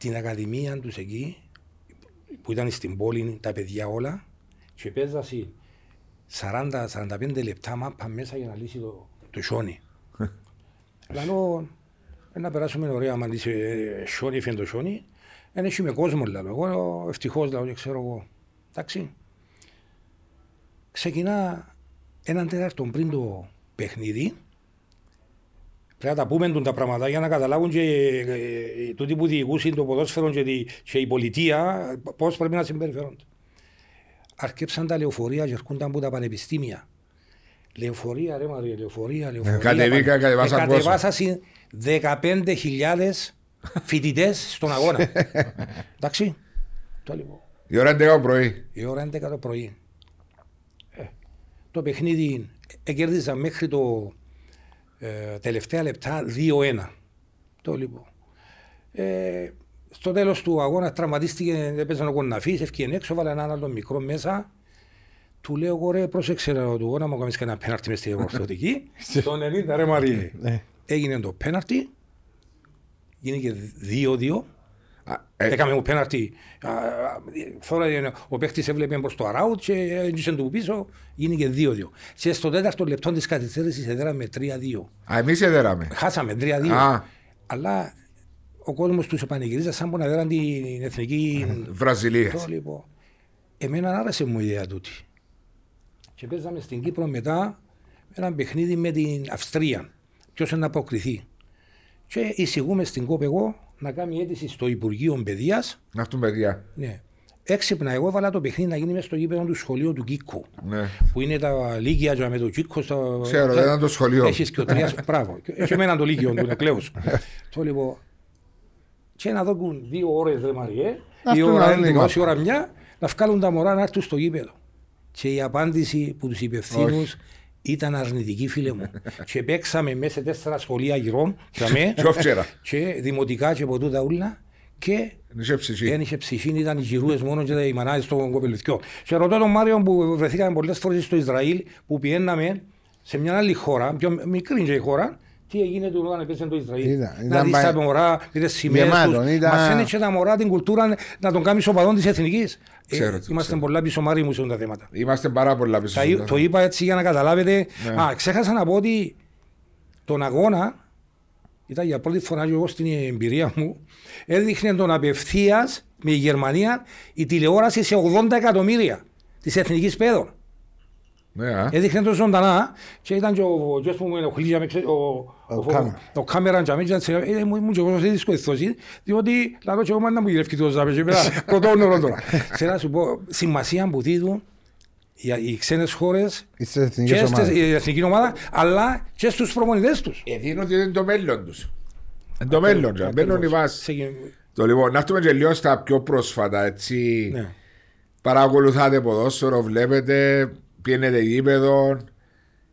την ακαδημία τους εκεί, που ήταν στην πόλη τα παιδιά όλα, και παίζασε 40-45 λεπτά μάπα μέσα για να λύσει το, το χιόνι. Λαλό, «Ε, να περάσουμε ωραία, άμα λύσει ε, χιόνι, φύγει το χιόνι. Δεν έχει με κόσμο, λέω. Εγώ ευτυχώς, λέω, και ξέρω εγώ. Εντάξει. Ξεκινά έναν τέταρτο πριν το παιχνίδι. Πρέπει να τα πούμε τον τα πράγματα για να καταλάβουν και ε, ε, τούτοι που διηγούσαν το ποδόσφαιρο και, τη- και η πολιτεία πώς πρέπει να συμπεριφέρονται. Αρκέψαν τα λεωφορεία και έρχονταν από τα πανεπιστήμια. Λεωφορεία, ρε Μαρία, λεωφορεία, λεωφορεία. κατεβήκα, κατεβάσαν Ε, πόσο. Κατεβάσαν 15.000 φοιτητές στον αγώνα. Εντάξει. Το λοιπόν. Η ώρα 11 το πρωί. Η ώρα 11 το πρωί. Ε, το παιχνίδι εκέρδιζα μέχρι το ε, τελευταία λεπτά 2-1. Το λοιπόν. Ε, στο τέλος του αγώνα τραυματίστηκε, έπαιζε ο Κοναφής, ευκαιρία έξω, βάλε έναν άλλο μικρό μέσα. Του λέω εγώ ρε πρόσεξε να του να μου κάνεις και ένα πέναρτι μες στην ορθωτική. Στο 90 ρε Μαριέ. Ναι. Έγινε το πέναρτι. Γίνηκε 2-2. Α, ε, Έκαμε μου πέναρτι. Α, α, Τώρα είναι- ο παίχτης έβλεπε προς το αράουτ και έγγισε του πίσω. Γίνηκε 2-2. Και στο τέταρτο λεπτό της καθυστέρησης έδεραμε 3-2. α, εμείς έδεραμε. Χάσαμε 3-2. Α. Αλλά ο κόσμος τους επανεγυρίζα σαν που να δέραν την εθνική Βραζιλίας. το λοιπόν. Εμένα άρεσε μου η ιδέα τούτη. Και παίζαμε στην Κύπρο μετά ένα παιχνίδι με την Αυστρία. Ποιος να αποκριθεί. Και εισηγούμε στην ΚΟΠ εγώ να κάνει αίτηση στο Υπουργείο Παιδείας. Να έρθουν παιδιά. Ναι. Έξυπνα, εγώ έβαλα το παιχνίδι να γίνει μέσα στο γήπεδο του σχολείου του Κίκου. Ναι. Που είναι τα λίγια και με το Κίκο. Στο... Ξέρω, δεν ήταν το σχολείο. Έχεις και ο τρία. Μπράβο. Έχει εμένα το λίγιο του νεκλέου. το λοιπόν. Και να δώκουν δύο ώρες, ρε Μαριέ. Να Δύο έρθουν ώρα, άλλοι έντεκα, μας. όση ώρα μια, να βγάλουν τα μωρά να έρθουν στο γήπεδο. Και η απάντηση που τους υπευθύνους ήταν αρνητική, φίλε μου. και παίξαμε μέσα σε τέσσερα σχολεία γυρών, και αμέ, Τζόφτσερα. και δημοτικά και από τούτα ούλα. Και Είχε ψυχή. δεν είχε ψυχή, ήταν οι γυρούες μόνος και οι μανάδες στο κοπελουθιό. Και ρωτώ τον Μάριο που βρεθήκαμε πολλές φορές στο Ισραήλ, που πιέναμε σε μια άλλη χώρα, πιο μικρή και η χώρα, τι έγινε του όταν έπαιζε το Ισραήλ. Ήταν- να ήταν δεις πα- τα μωρά, τις σημαίες Γεμάτον, τους. ήταν- Μαθαίνει και τα μωρά την κουλτούρα να τον κάνεις οπαδόν της εθνικής. Ε, Ξέρω, το είμαστε ξέρω. πολλά πίσω Μάριοι μου σε αυτά τα θέματα. Είμαστε πάρα πολλά πίσω. Τα, σε αυτά. το είπα έτσι για να καταλάβετε. Ναι. Α, ξέχασα να πω ότι τον αγώνα ήταν για πρώτη φορά και εγώ στην εμπειρία μου. Έδειχνε τον απευθείας με η Γερμανία η τηλεόραση σε 80 εκατομμύρια της εθνικής παιδών. Ναι, α. Έδειχνε τον ζωντανά και ήταν και ο γιος που με ενοχλεί για με ξέ- ο, ο, κάμερα. ο κάμερα και αμέσως έτσι, ε, μου ήμουν και εγώ σε δύσκολη θέση, διότι λαλό και εγώ μάνα μου γυρεύει το ζάπε και πέρα πρωτόν όλο τώρα. Θέλω να σου πω, σημασία που δίδουν οι, οι ξένες χώρες Είστε και εθνικές στην ομάδες. εθνική ομάδα, αλλά και στους προπονητές τους. Ε, δίνουν ότι είναι το μέλλον τους. Είναι το μέλλον τους. Μπαίνουν οι βάσεις. Σε- Το λοιπόν, να έρθουμε και λίγο στα πιο πρόσφατα, έτσι. Ναι. Παρακολουθάτε ποδόσφαιρο, βλέπετε, πιένετε γήπεδο,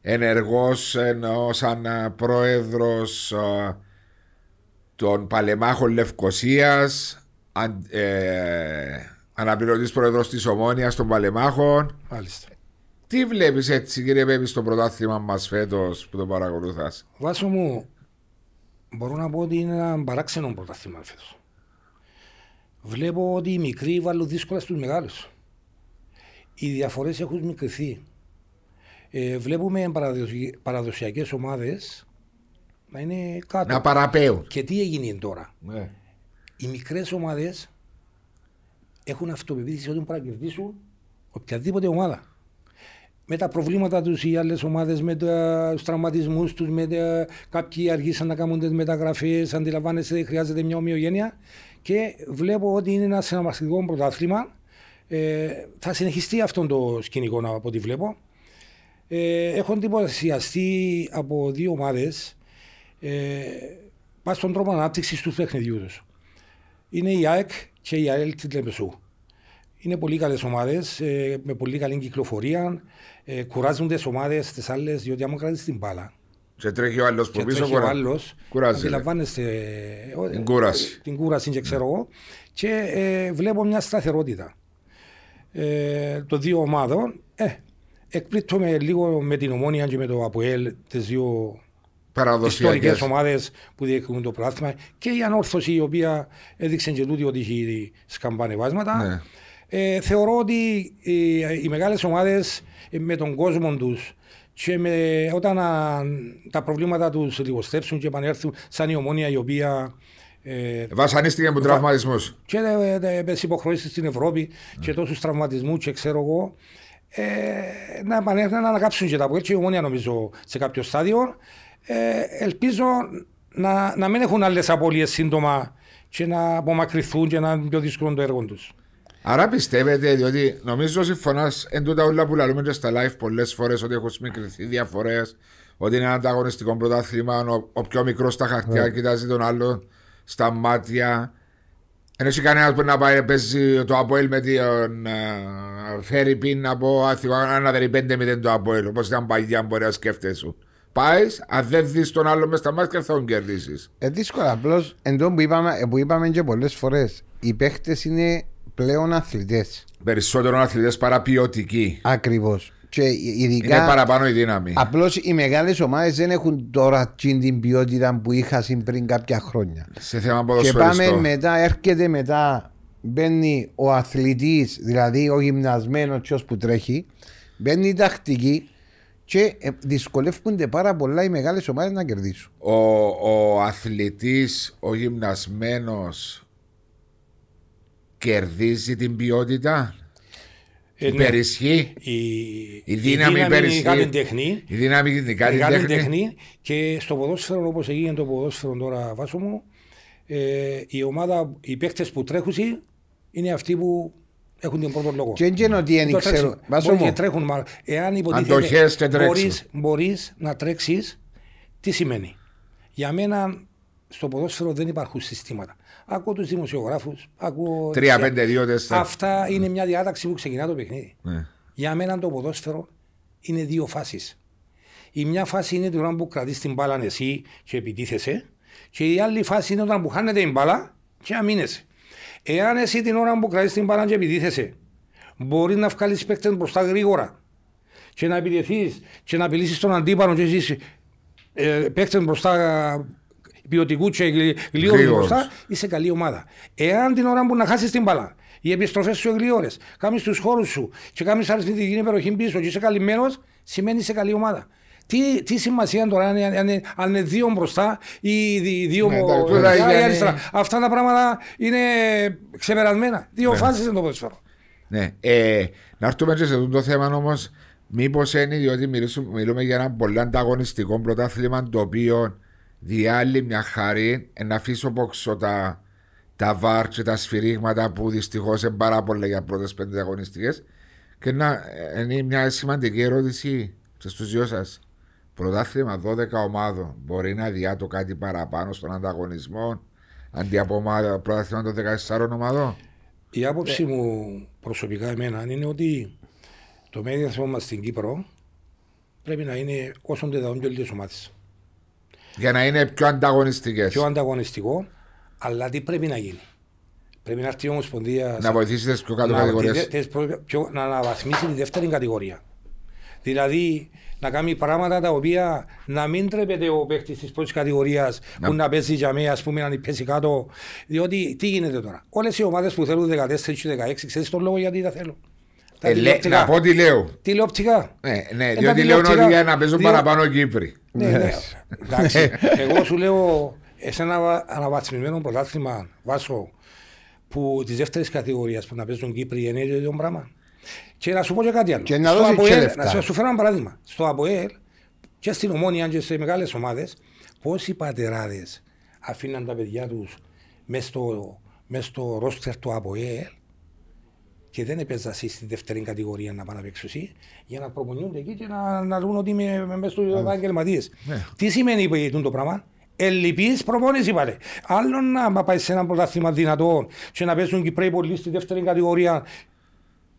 ενεργός ενώ σαν α, πρόεδρος α, των Παλεμάχων Λευκοσίας, αν, ε, αναπληρωτής πρόεδρος της Ομόνιας των Παλεμάχων. Μάλιστα. Τι βλέπεις έτσι κύριε Πέπη στο πρωτάθλημα μας φέτος που το παρακολουθάς; Βάσο μου, μπορώ να πω ότι είναι ένα παράξενο πρωτάθλημα φέτος. Βλέπω ότι οι μικροί βάλουν δύσκολα στους μεγάλους. Οι διαφορές έχουν μικρηθεί. Ε, βλέπουμε παραδοσι... παραδοσιακές ομάδες να είναι κάτω. Να παραπέουν. Και τι έγινε τώρα; Ναι. Οι μικρές ομάδες έχουν αυτοπεποίθηση ότι μπορούν να κερδίσουν οποιαδήποτε ομάδα. Με τα προβλήματα τους οι άλλες ομάδες, με του τραυματισμούς τους, με τα... κάποιοι αργήσαν να κάνουν τις μεταγραφές, αντιλαμβάνεσαι ότι χρειάζεται μια ομοιογένεια. Και βλέπω ότι είναι ένα συναρπαστικό πρωτάθλημα. Ε, θα συνεχιστεί αυτό το σκηνικό από ό,τι βλέπω. Ε, έχω εντυπωσιαστεί από δύο ομάδες ε, πας στον τρόπο ανάπτυξης τους παιχνιδιούς τους. Είναι η ΑΕΚ και η ΑΕΛ της Λεμεσού. Είναι πολύ καλές ομάδες, ε, με πολύ καλή κυκλοφορία. Ε, κουράζουν τις ομάδες τις άλλες, διότι άμα κρατήσεις την μπάλα. Και τρέχει ο άλλος που Και πίσω. τρέχει ο κουρά- άλλος. Κουράζεται. Αντιλαμβάνεστε. ε, ε, Την κούραση. Την κούραση, και ξέρω εγώ. Και ε, βλέπω μια σταθερότητα. Ε, των δύο ομάδων. Ε, εκπλήττομαι λίγο με την ομόνια και με το ΑΠΟΕΛ, τις δύο ιστορικές Παραδοσιακές. ομάδες που διεκδικούν το πρωτάθλημα και η ανόρθωση η οποία έδειξε και τούτη ότι έχει σκαμπανεβάσματα. Ναι. Ε, θεωρώ ότι οι, οι μεγάλες ομάδες με τον κόσμο τους και με, όταν α, τα προβλήματα τους λιγοστέψουν και επανέλθουν, σαν η ομόνια η οποία ε, Βασανίστηκε από τραυματισμούς. και ε, με τις υποχρεώσεις στην Ευρώπη και τόσους τραυματισμού και ξέρω εγώ. Ε, να επανέλθουν να ανακάψουν και τα από έτσι η ομόνια νομίζω σε κάποιο στάδιο. Ε, ελπίζω να, να μην έχουν άλλες απώλειες σύντομα και να απομακρυνθούν και να είναι πιο δύσκολο το έργο τους. Άρα πιστεύετε, διότι νομίζω συμφωνάς εν τούτα όλα που λαλούμε και στα live πολλές φορές ότι έχουν μικρηθεί διαφορές, ότι είναι ένα ανταγωνιστικό πρωτάθλημα, ο, ο πιο μικρός στα χαρτιά κοιτάζει τον άλλον στα μάτια. Δεν έχει κανένας που να πάει να παίζει το Αποέλ με τον uh, Φέρι Πιν να πω αν να δει 5-0 το Αποέλ. Όπως ήταν παλιά, μπορεί να σκέφτεσαι. Πάεις, αν δεν δεις τον άλλο μες στα μάτια, θα τον κερδίσεις. Ε, δύσκολα. Απλώς εντό που είπαμε, που είπαμε και πολλές φορές, οι παίχτες είναι πλέον αθλητές. Περισσότερο αθλητές παρά ποιοτικοί. Ακριβώς. Και ειδικά. Είναι παραπάνω η δύναμη. Απλώς οι μεγάλες ομάδες δεν έχουν τώρα την ποιότητα που είχαν πριν κάποια χρόνια. Σε θέμα Και ποδοσφαιριστών. πάμε μετά, έρχεται μετά, μπαίνει ο αθλητής, δηλαδή ο γυμνασμένος που τρέχει, μπαίνει η τακτική και ε, δυσκολεύονται πάρα πολλά οι μεγάλες ομάδες να κερδίσουν. Ο, ο αθλητής, ο γυμνασμένος κερδίζει την ποιότητα; Ε, ναι. Υπερισχύει. Η, Η δύναμη είναι υπερισχύει. κάτι τεχνή. Η δύναμη είναι κάτι Μεγάλη τέχνη. τεχνή και στο ποδόσφαιρο όπως έγινε το ποδόσφαιρο τώρα βάσο μου ε, η ομάδα, οι παίκτες που τρέχουν είναι αυτοί που έχουν τον πρώτο λόγο. Και δεν είναι ότι δεν Το ξέρω. τρέξιμο. Βάσο Μπορεί μου, και τρέχουν, μα εάν Αντοχές υποτίθεται και τρέξιμο. μπορείς, μπορείς να τρέξεις, τι σημαίνει; Για μένα στο ποδόσφαιρο δεν υπάρχουν συστήματα. Ακούω τους δημοσιογράφους, ακούω... Τρία, τις- πέντε, δύο, τέσσερα. Αυτά είναι μια διάταξη που ξεκινά το παιχνίδι. Ναι. Για μένα το ποδόσφαιρο είναι δύο φάσεις. Η μια φάση είναι την ώρα που κρατείς την μπάλα εσύ και επιτίθεσαι και η άλλη φάση είναι όταν που χάνεται η μπάλα και αμήνεσαι. Εάν εσύ την ώρα που κρατείς την μπάλα και επιτίθεσαι μπορείς να βγάλεις παίκτες μπροστά γρήγορα και να επιτεθείς και να απειλήσεις τον αντίπαλο και εσείς ε, παίκτες μπροστά ποιοτικού και γλυ- γλύωρους Γρήγορους. μπροστά είσαι καλή ομάδα. Εάν την ώρα που να χάσεις την μπάλα οι επιστροφές σου γλύωρες, κάνεις τους χώρους σου και κάνεις αριθμητική υπεροχή πίσω και είσαι καλυμμένος σημαίνει είσαι καλή ομάδα. Τι, τι σημασία τώρα αν, είναι- αν, είναι- αν είναι δύο μπροστά ή δι- δύο Ναι, ναι, εντάξει, τώρα είναι- αριστερά. Αυτά τα πράγματα είναι ξεπερασμένα. Δύο φάσεις είναι το ποδοσφαίρο. Ναι. Ε, να έρθουμε και σε αυτό το θέμα όμως, μήπως είναι διότι μιλήσουμε, μιλούμε για ένα πολύ ανταγωνιστικό πρωτάθλημα το οποίο διάλει μια χάρη ε, να αφήσω πόξω τα, τα βάρ και τα σφυρίγματα που δυστυχώς είναι πάρα πολλά για πρώτες πέντε αγωνιστικές. Και να ε, είναι μια σημαντική ερώτηση και στους δυο σας. Πρωτάθλημα 12 ομάδων μπορεί να διάτω κάτι παραπάνω στον ανταγωνισμό αντί από ομάδα, πρωτάθλημα των 14 ομάδων; Η άποψη μου προσωπικά εμένα είναι ότι το μέγεθος μας στην Κύπρο πρέπει να είναι όσο το δυνατόν πιο λίγες ομάδες. Για να είναι πιο ανταγωνιστικές. Πιο ανταγωνιστικό, αλλά τι πρέπει να γίνει. Πρέπει να έρθει η Ομοσπονδία Να βοηθήσει τις πιο κάτω να, κατηγορίε. τις- τις προ- πιο- να αναβαθμίσει τη δεύτερη κατηγορία. Δηλαδή να κάνει πράγματα τα οποία να μην τρέπεται ο παίκτης της πρώτης κατηγορίας που να παίζει για μένα, ας πούμε, να πέσει κάτω. Διότι τι γίνεται τώρα; Όλες οι ομάδες που θέλουν 14 και 16, ξέρεις τον λόγο γιατί τα θέλουν. Τα Ε, λέ- τηλεοπτικά. να πω τι λέω; Τηλεοπτικά. Ναι, ναι, Ε, τα διότι λέω ότι τηλεοπτικά- για να παίζουν διό- παραπάνω Κύπροι. Ναι, ναι. Εντάξει. Εγώ σου λέω σε ένα βα- αναβαθμισμένο πρωτάθλημα βάσο που της δεύτερης κατηγορίας που να παίζουν Κύπροι είναι το ίδιο πράγμα. Και να σου πω και κάτι άλλο. Και να Στο δώσεις και ΑΠΟΕΛ, λεφτά. να σου- σου φέρω ένα παράδειγμα. Στο ΑΠΟΕΛ και στην Ομόνια και σε μεγάλες ομάδες, πόσοι πατεράδες αφήναν τα παιδιά τους μέσα στο, μες στο ρόστερ του ΑΠΟΕΛ και δεν έπαιζα εσύ στη δεύτερη κατηγορία να πάνε να παίξω εσύ, για να προπονιούνται εκεί και να, να δουν ότι είμαι μέσα στους επαγγελματίες. Τι σημαίνει που είναι το πράγμα; Ελλειπή προπόνηση πάλι. Άλλο να πάει σε ένα πρωτάθλημα δυνατό και να παίζουν Κυπρέοι πολλοί στη δεύτερη κατηγορία.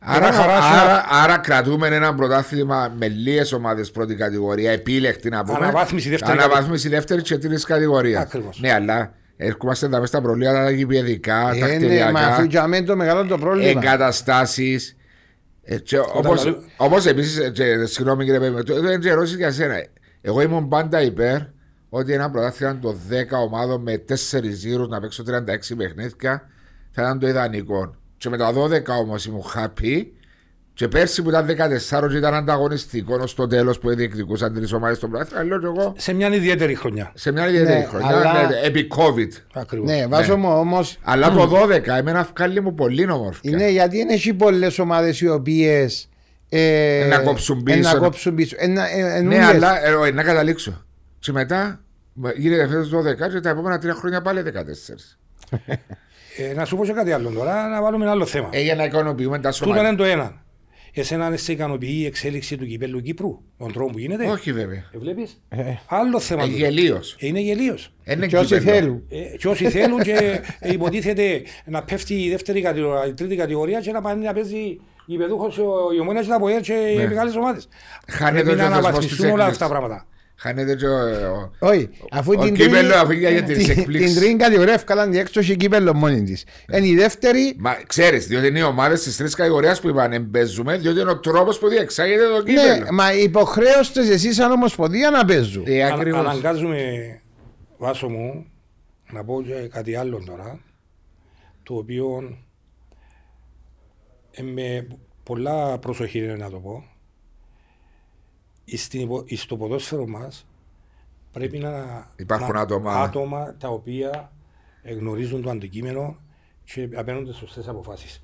Άρα, να χαράσουν- άρα, άρα κρατούμε ένα πρωτάθλημα με λίγες ομάδες πρώτη κατηγορία, επίλεκτη να πούμε. Αναβάθμιση δεύτερη Αναβάθμιση δεύτερη και τρίτη κατηγορίας. Ακριβώς. Ναι, αλλά ερχόμαστε εδώ στα προβλήματα τα γηπαιδικά, τα Ε, ναι, μα κτηριακά, αφού για μένα το μεγάλο το πρόβλημα. εγκαταστάσεις. Όπω λέω- όπως επίσης, συγγνώμη κύριε Πέμπη, το δεν ερώτηση για σένα. Εγώ ήμουν πάντα υπέρ ότι ένα πρωτάθλημα των 10 ομάδων με 4 γύρους να παίξω 36 παιχνίδια θα ήταν το ιδανικό. Και με τα 12 όμως ήμουν happy. Και πέρσι που ήταν 14 και ήταν ανταγωνιστικό ως το τέλος που διεκδικούσαν τρεις ομάδες στο πρωτάθλημα, λέω και εγώ Σε μια ιδιαίτερη χρονιά. σε μια ιδιαίτερη Ναι, χρονιά, αλλά- ναι, επί COVID. Ακριβώς. Ναι, βάζω μου όμω. Αλλά το 12 εμένα βγάλει μου πολύ όμορφια. Ναι, γιατί δεν έχει πολλές ομάδες οι οποίες. Ε, Να κόψουν πίσω. Να κόψουν πίσω. Ε, να- ε, ε, Ναι, νουλες. αλλά ε, ε, να καταλήξω. Και μετά γίνεται φέτος 12 και τα επόμενα τρία χρόνια πάλι 14. Ε, να σου πω και κάτι άλλο τώρα, να βάλουμε ένα άλλο θέμα. Ε, για να ικανοποιούμε τα Τούτο σωματεία. είναι το ένα. Εσένα αν σε ικανοποιεί η εξέλιξη του κυπέλου Κύπρου, τον τρόπο που γίνεται; Όχι βέβαια. Ε, βλέπεις; Άλλο θέμα. Ε, τούτο. Γελίω. Ε, είναι γελίο. Και όσοι θέλουν. Ε, και όσοι θέλουν και ε, υποτίθεται να πέφτει η δεύτερη κατηγορία, η τρίτη κατηγορία και να πάνε να παίζει η παιδούχος, ο- η ομόνια και τα ΠΟΕΛ και οι Ναι. μεγάλες ομάδες. Χάνεται Πρέπει ο να δεσμός της αναβαθμιστούν όλα έκκλησης. αυτά τα πράγματα. Χάνεται και ο... Όχι, αφού ο την κύπελλο τρίτη- αφήγει για τις την- εκπλήξεις. Την τρίτη κατηγορία έφκαλαν διέξω και κύπελλο μόνη της. Είναι η δεύτερη Μα ξέρεις, διότι είναι οι ομάδες της τρεις κατηγορίας που είπαν εμπέζουμε, διότι είναι ο τρόπος που διεξάγεται το Ναι, κύπελλο. μα υποχρέωστες εσείς σαν ομοσπονδία να παίζουν. Ε, Αν- ακριβώς. Αναγκάζουμε, βάσο μου, να πω και κάτι άλλο τώρα, το οποίο ε, με πολλά προσοχή είναι να το πω. Στην υπο- Στο ποδόσφαιρο μας πρέπει να Υπάρχουν να- άτομα. άτομα τα οποία γνωρίζουν το αντικείμενο και απέναντι σωστές αποφάσεις.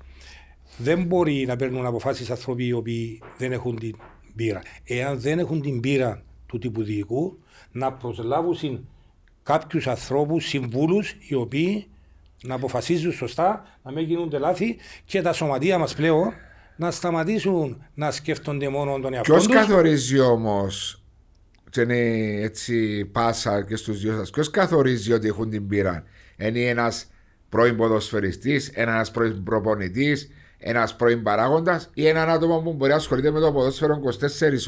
Δεν μπορεί να παίρνουν αποφάσεις άνθρωποι οι οποίοι δεν έχουν την πείρα. Εάν δεν έχουν την πείρα του τύπου διοικού, να προσλάβουν κάποιους ανθρώπους, συμβούλους, οι οποίοι να αποφασίζουν σωστά, να μην γίνονται λάθη και τα σωματεία μας πλέον να σταματήσουν να σκέφτονται μόνο τον εαυτό Ποιος τους. καθορίζει όμως και είναι έτσι πάσα και στους δυο σας Ποιος καθορίζει ότι έχουν την πείρα; Είναι ένας πρώην ποδοσφαιριστής Ένας πρώην προπονητής Ένας πρώην παράγοντας Ή έναν άτομο που μπορεί να ασχολείται με το ποδόσφαιρο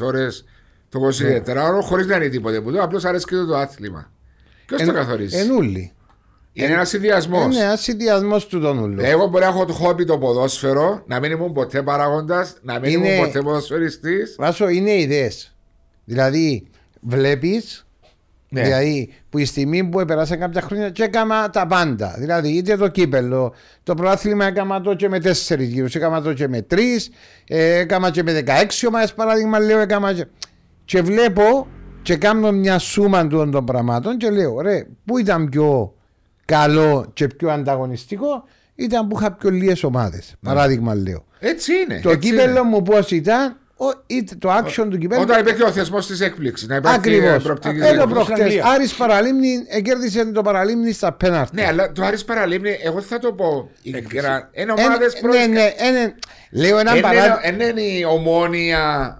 24 ώρες το 24ωρο χωρίς να είναι τίποτε που του Απλώς αρέσει και το άθλημα Ποιος το καθορίζει; Ενούλη. Είναι ένας συνδυασμός Είναι ένας συνδυασμός του τον ούλου. Εγώ μπορεί να έχω το χόμπι το ποδόσφαιρο, να μην ήμουν ποτέ παράγοντας, να μην Είναι- ήμουν ποτέ ποδοσφαιριστής. Βάσο είναι ιδέες. Δηλαδή, βλέπεις. Ναι. Δηλαδή, που η στιγμή που επεράσαν κάποια χρόνια και έκανα τα πάντα. Δηλαδή, είτε το κύπελο, το πρωτάθλημα έκανα το και με τέσσερις γύρους, έκανα το και με τρεις, έκανα και με 16 ομάδες παράδειγμα, λέω, έκανα και... και βλέπω και κάνω μια σούμα των, των πραγμάτων και λέω, ρε, πού ήταν πιο καλό και πιο ανταγωνιστικό, ήταν που είχα πιο λίγες ομάδες. Παράδειγμα, λέω. Έτσι είναι. Το έτσι κύπελο είναι. μου πώς ήταν, ο- είτε το action του κυπέλου. Όταν υπήρχε ο θεσμός της έκπληξης. Να υπάρχει Ακριβώς. ε, προοπτική Εδώ έκπληξη. προχτές. Αγγλία. Άρης Παραλίμνη ε, κέρδισε το Παραλίμνη στα πέναρτα. Ναι, αλλά το Άρης Παραλίμνη, εγώ θα το πω. η Έκπληξη. gra- Είναι Ε, ομάδες ναι, ναι, ναι, ναι. Λέω ένα παράδειγμα. Δεν είναι η ομόνια.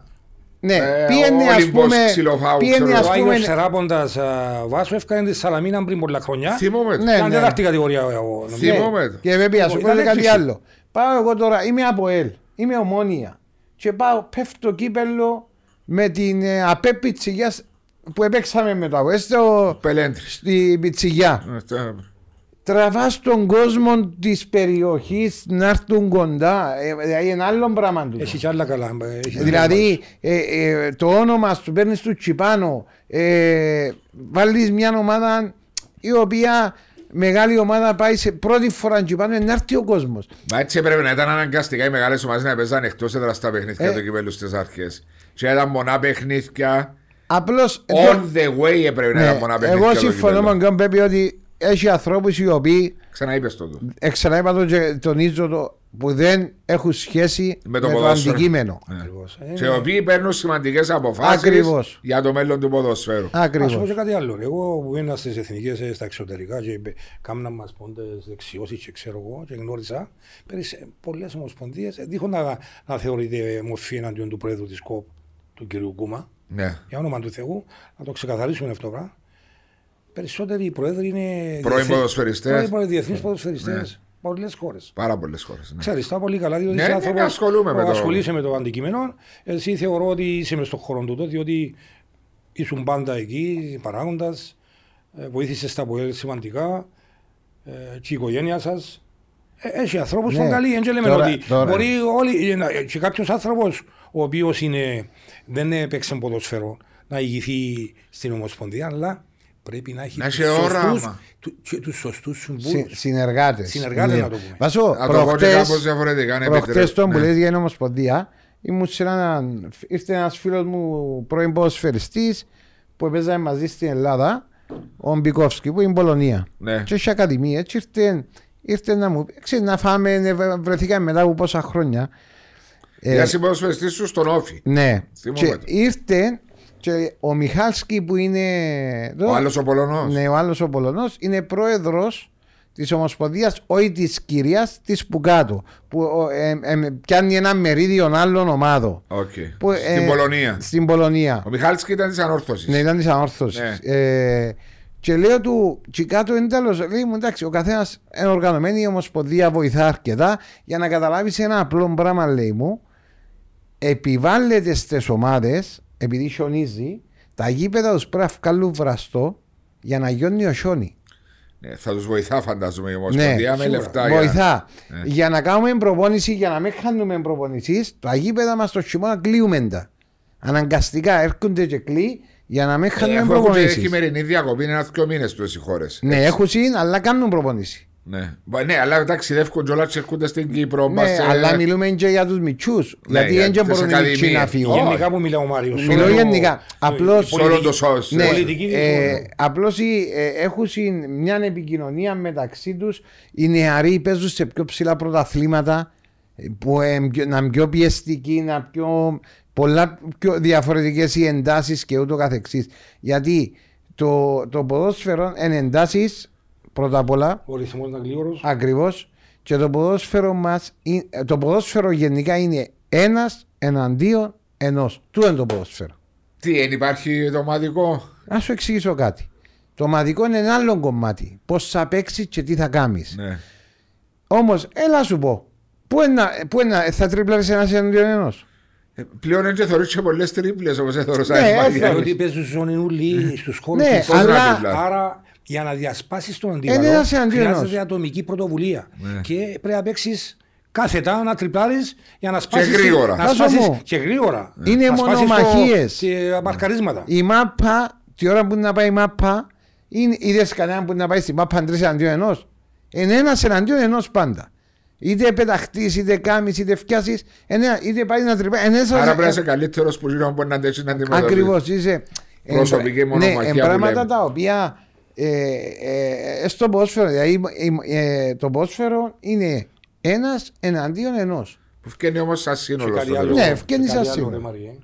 Ναι, ε, πήγαινε ο ας Όλυμπος πούμε. Ξυλοφάου, Πήγαινε ξέρω ας Ο πούμε. Άγιος Θεράποντας α, Βάσο έφκανε τη Σαλαμίνα πριν πολλά χρόνια. Θυμόμαι. το. Ναι. Ήταν τέταρτη κατηγορία. εγώ, νομίζω. Θυμ- θυμόμαι το. Και βέβαια, σου πω Ήταν κάτι έκπληξη. άλλο. Πάω εγώ τώρα, είμαι από ΕΛ, είμαι ομόνια. Και πάω, πέφτω κύπελο με την ε, ΑΠΕ Πιτσιγιάς που επέξαμε με το ΑΠΕ στο, Πελέντρης. στη Πιτσιγιά. Αυτό. Τραβάς τον κόσμο της περιοχής να έρθουν κοντά. Ε, δηλαδή, είναι άλλο πράγμα του. Έχεις κι άλλα καλά. έχεις κι Δηλαδή ε, ε, το όνομα σου παίρνεις του Τσιπάνο, ε, βάλεις μια ομάδα η οποία μεγάλη ομάδα πάει σε πρώτη φορά Τσιπάνο να έρθει ο κόσμος. Μα έτσι έπρεπε να ήταν αναγκαστικά οι μεγάλες ομάδες να παίζαν εκτός έδρας τα παιχνίδια Ε. του κυπέλους στις αρχές. Και ήταν μονά παιχνίδια. Απλώς. On the way έπρεπε να ήταν μονά παιχνίδια. εγώ το συμφωνώ κυπέλλο. με τον Πέπη ότι έχει ανθρώπους οι οποίοι, Ξαναείπες το του. ξαναείπα το και τονίζω το, που δεν έχουν σχέση Με με το το, ποδόσφαιρο. αντικείμενο. Ακριβώς. Ε, Και οι οποίοι παίρνουν σημαντικές αποφάσεις Ακριβώς. για το μέλλον του ποδοσφαίρου. Ας πω Ακριβώ. και κάτι άλλο. Εγώ που ήμουν στις εθνικές, ε, στα εξωτερικά και είπε, κάμναν μας πόντες δεξιώσεις και ξέρω εγώ και γνώρισα πέρυσι πολλές ομοσπονδίες ε, δίχως να, να θεωρείται μορφή εναντίον του πρόεδρου της ΚΟΠ, του κ. Κούμα, Ναι. για όνομα του Θεού, να το ξεκαθαρίσουμε αυτό το πράγμα. Περισσότεροι οι πρόεδροι είναι Πρώην διεθνείς- ποδοσφαιριστές. πρώην διεθνείς ποδοσφαιριστές. Πολλές χώρες. Πάρα πολλές χώρες. Ναι. Ξέρεις τα πολύ καλά, διότι Ναι, είσαι ναι, άνθρωπος ασχολούμαι με που το- ασχολείσαι με το αντικείμενο. Εσύ θεωρώ ότι είσαι μες στον χώρο του, διότι ήσουν πάντα εκεί, παράγοντας, ε, βοήθησες τα πολύ σημαντικά ε, και η οικογένεια σας. Ε, Έχει ανθρώπους που Ναι. είναι καλοί, δεν λέμε Τώρα- ότι τώρα. μπορεί όλοι, ε, να- και κάποιος άνθρωπος ο οποίος είναι, δεν έπαιξε ποδοσφαίρο να ηγηθεί στην Ομοσπονδία, αλλά πρέπει να έχει Να τους έχει σωστούς, όραμα. του- και τους σωστούς συμβούλους. Συνεργάτες. Συνεργάτες, να το πούμε. Βάσο, Να το πω και προχτές- κάπως διαφορετικά. αν Προχτές επιτρέπετε. τον που Ναι. λες για την Ομοσπονδία ήμουν σε έναν, ήρθε ένας φίλος μου πρώην ποδοσφαιριστής που έπαιζε μαζί στην Ελλάδα ο Μπικόφσκι που είναι Πολωνία Ναι. και έχει ακαδημία έτσι ήρθε, ήρθε να μου ξέρεις να φάμε ε, βρεθήκαμε μετά από πόσα χρόνια Ε, Για συμποδοσφαιριστή σου στον Όφη. ναι Θυμούμαι και το. ήρθε και ο Μιχάλσκι που είναι εδώ, Ο άλλος ο Πολωνός. ναι, ο άλλος ο Πολωνός είναι πρόεδρος της Ομοσπονδίας όχι της κυρίας της Πουκάτου που ο, ε, ε, πιάνει ένα μερίδιο άλλων ομάδων που, Στην ε, Πολωνία. στην Πολωνία Ο Μιχάλης ήταν της ανόρθωσης. ναι ήταν της ανόρθωσης Ναι. ε, και λέω του και κάτω είναι τέλος λέει μου εντάξει ο καθένας είναι οργανωμένη η Ομοσπονδία βοηθά αρκετά για να καταλάβεις ένα απλό πράγμα λέει μου επιβάλλεται στις ομάδες επειδή χιονίζει Τα γήπεδα τους πρέπει να βγάλουν βραστό για να γιώνει ο χιόνι. Ναι, θα τους βοηθά, φαντάζομαι η Ομοσπονδία με σίγουρα. λεφτά. Βοηθά. Ναι. Για να κάνουμε προπόνηση, για να μην χάνουμε προπονήσεις, τα γήπεδα μας το χειμώνα κλείουμε τα. Αναγκαστικά έρχονται και κλεί για να μην Για... χάνουμε Ε, Έχουν και προπονήσεις. χειμερινή διακοπή, είναι ένα-δυο μήνες του οι χώρες. Ναι, έχουν συν, αλλά κάνουν προπονήσεις. Ναι. Μπα- ναι, αλλά ταξιδεύουν κιόλα και έρχονται στην Κύπρο. Ναι, πας σε- αλλά μιλούμε και για τους μυτσού. γιατί για δεν τις μπορούν οι μυτσοί ακαδημίες. να φύγουν. Όχι. Γενικά που μιλάω ο Μάριο. Μιλώ γενικά. Απλώς- Σε όλο το σώος. Ναι, πολιτική ε, διαφορά. απλώς έχουν συν- μια επικοινωνία μεταξύ τους. Οι νεαροί παίζουν σε πιο ψηλά πρωταθλήματα ε, που ε, πιο- να είναι πιο πιεστικοί, να πιο, πολλά πιο διαφορετικές οι εντάσεις και ούτω καθεξής. Γιατί το, το ποδόσφαιρο είναι εντάσεις πρώτα απ' όλα Ο ρυθμός ήταν γλύωρος. Ακριβώς. Και το ποδόσφαιρο μας, το ποδόσφαιρο γενικά είναι ένας εναντίον ενός. Του είναι το ποδόσφαιρο. Τι, δεν υπάρχει το ομαδικό; Να σου εξηγήσω κάτι. Το ομαδικό είναι ένα άλλο κομμάτι. Πώς θα παίξεις και τι θα κάνεις. Ναι. Όμως, έλα σου πω. Πού είναι, να- πού είναι, να- θα τρίπλαρει ένας εναντίον ενός; Ε, Πλέον έτσι θεωρείς και πολλές τρίπλες όπως έθωρωσα Ναι, ναι, έφερε. Ότι παίζουν ζωνιούλοι στους χώρου Ναι, του. Πώς να αλλά- τρίπλα. Άρα για να διασπάσει τον Είναι αντίπαλο ένας εναντίον ενός. χρειάζεται ατομική πρωτοβουλία. Ναι. Και πρέπει να παίξεις κάθετα, να τριπλάρεις για να σπάσεις. γρήγορα. Να Βάζω σπάσεις μου. και γρήγορα. Είναι Να σπάσεις μονομαχίες. το- και μαρκαρίσματα. Η μάπα, τη ώρα που να πάει η μάπα, είναι είδες κανέναν που να πάει στη μάπα τρεις εναντίον ενός. Είναι ένας εναντίον ενός πάντα. Είτε πεταχτείς, είτε κάνεις, είτε φτιάσεις, είτε πάει να τρυπάει. Είναι ένας- Άρα πρέπει να είσαι καλύτερος που γύρω μπορεί να αντέξει να αντιμετωπίσει. Ακριβώς είσαι. Προσωπική ε, μονομαχία Ναι, που ε, πράγματα λέμε. τα οποία ε, ε, στο ποδόσφαιρο, δηλαδή ε, ε, το ποδόσφαιρο είναι ένας εναντίον ενός. Που βγαίνει όμως σαν σύνολο. κάτι στο άλλο. τέλος. Ναι, ευκαινεί Και κάτι σαν άλλο, σίγουρα. ρε Μαριέ.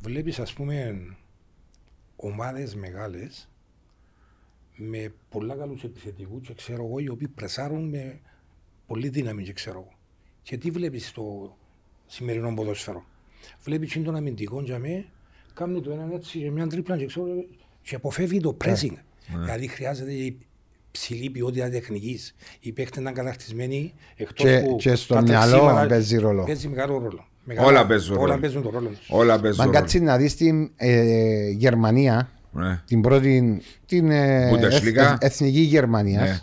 Βλέπεις ας πούμε ομάδες μεγάλες με πολλά καλούς επιθετικούς και ξέρω εγώ οι οποίοι πρεσάρουν με πολύ δύναμη και ξέρω εγώ. Και τι βλέπεις στο σημερινό ποδόσφαιρο; Βλέπεις είναι τον αμυντικό για με κάνει το έναν έτσι και μια τρίπλα και ξέρω και αποφεύγει το pressing. Δηλαδή χρειάζεται η ψηλή ποιότητα τεχνικής. Οι παίχτε να είναι καταρτισμένοι εκτός Και- που. και στο τα μυαλό τρεξίματα παίζει ρόλο. Παίζει μεγάλο ρόλο. Μεγάλο- Όλα παίζουν Όλα ρόλο. παίζουν το ρόλο τους. Όλα παίζουν. Μα ρόλο. κάτσει να δεις την ε, Γερμανία, Ναι. την πρώτη την, ε, Bundesliga. εθ- εθ- εθνική Γερμανίας, Ναι.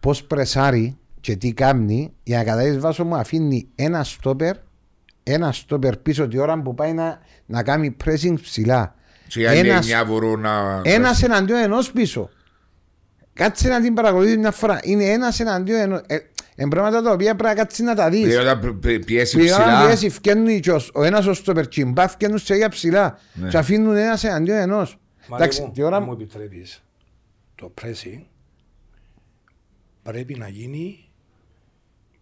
πώς πρεσάρει και τι κάνει για να καταλάβεις βάσο μου αφήνει ένα στόπερ ένα στόπερ πίσω τη ώρα που πάει να, να κάνει pressing ψηλά. Και οι άλλοι Ένας- εννιά μπορούν να... Ένας εναντίον ενός πίσω. Κάτσε να την παρακολουθεί μια φορά. Είναι ένας εναντίον ενό. Ε, εν πράγματα τα οποία πρέπει να κάτσεις να τα δεις. Δηλαδή όταν πι- πι- πιέσεις Πήγαν ψηλά... πιέσεις, φκένουν και ο, ο ένας ο στόπερ τσιμπά, φκένουν σε για ψηλά Ναι. και αφήνουν ένας εναντίον ενός. Μα Εντάξει, εγώ, τη ώρα αν μου επιτρέπεις, το pressing πρέπει να γίνει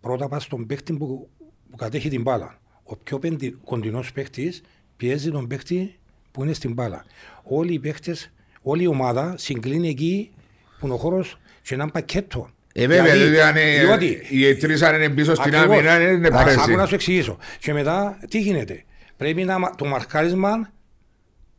πρώτα πας στον παίχτη που, που κατέχει την μπάλα. Ο πιο πεντι, κοντινός παίχτης πιέζει τον παίχτη που είναι στην μπάλα. Όλοι οι παίχτες, όλη η ομάδα συγκλίνει εκεί που είναι ο χώρος και ένα πακέτο. Ε, βέβαια, Δηλαδή, δηλαδή αν ε, διότι- οι τρεις αν είναι πίσω στην Ακριβώς. άμυνα είναι Εντάξει, Άκου να πρέσι. σου εξηγήσω. Και μετά τι γίνεται; Πρέπει να μα- το μαρκάρισμα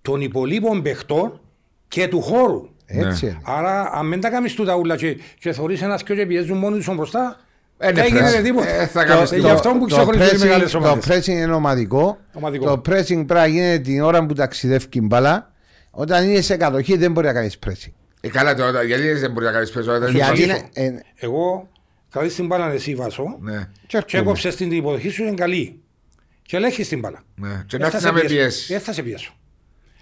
των υπολείπων παιχτών και του χώρου. έτσι Ναι. είναι. Άρα, αν δεν τα κάνεις τούτα ούλα και, και θωρείς ένας και πιέζουν μόνοι τους μπροστά, Ε, ναι, δεν γίνεται πράσι. τίποτα. Ε, θα Το- κάνεις Γι' τίποτα. αυτό που το ξεχωρίζουν οι pressing- μεγάλες ομάδες. Το pressing είναι ομαδικό. Ομαδικό. Το pressing πρέπει να γίνεται την ώρα που ταξιδεύει η μπάλα. Όταν είναι σε κατοχή δεν μπορεί να κάνεις pressing. Ε, καλά τώρα, γιατί δεν μπορεί να κάνεις πέσο όταν Γιατί είσαι είναι, ε, Εγώ, κρατείς την μπάλα εσύ βάσο Ναι, και και έρχομαι. έκοψες την υποδοχή σου είναι καλή. Και ελέγχεις την μπάλα. ναι. Και Δεν να θα έρθεις να σε με πιέσω. πιέσει. Δεν θα σε πιέσω.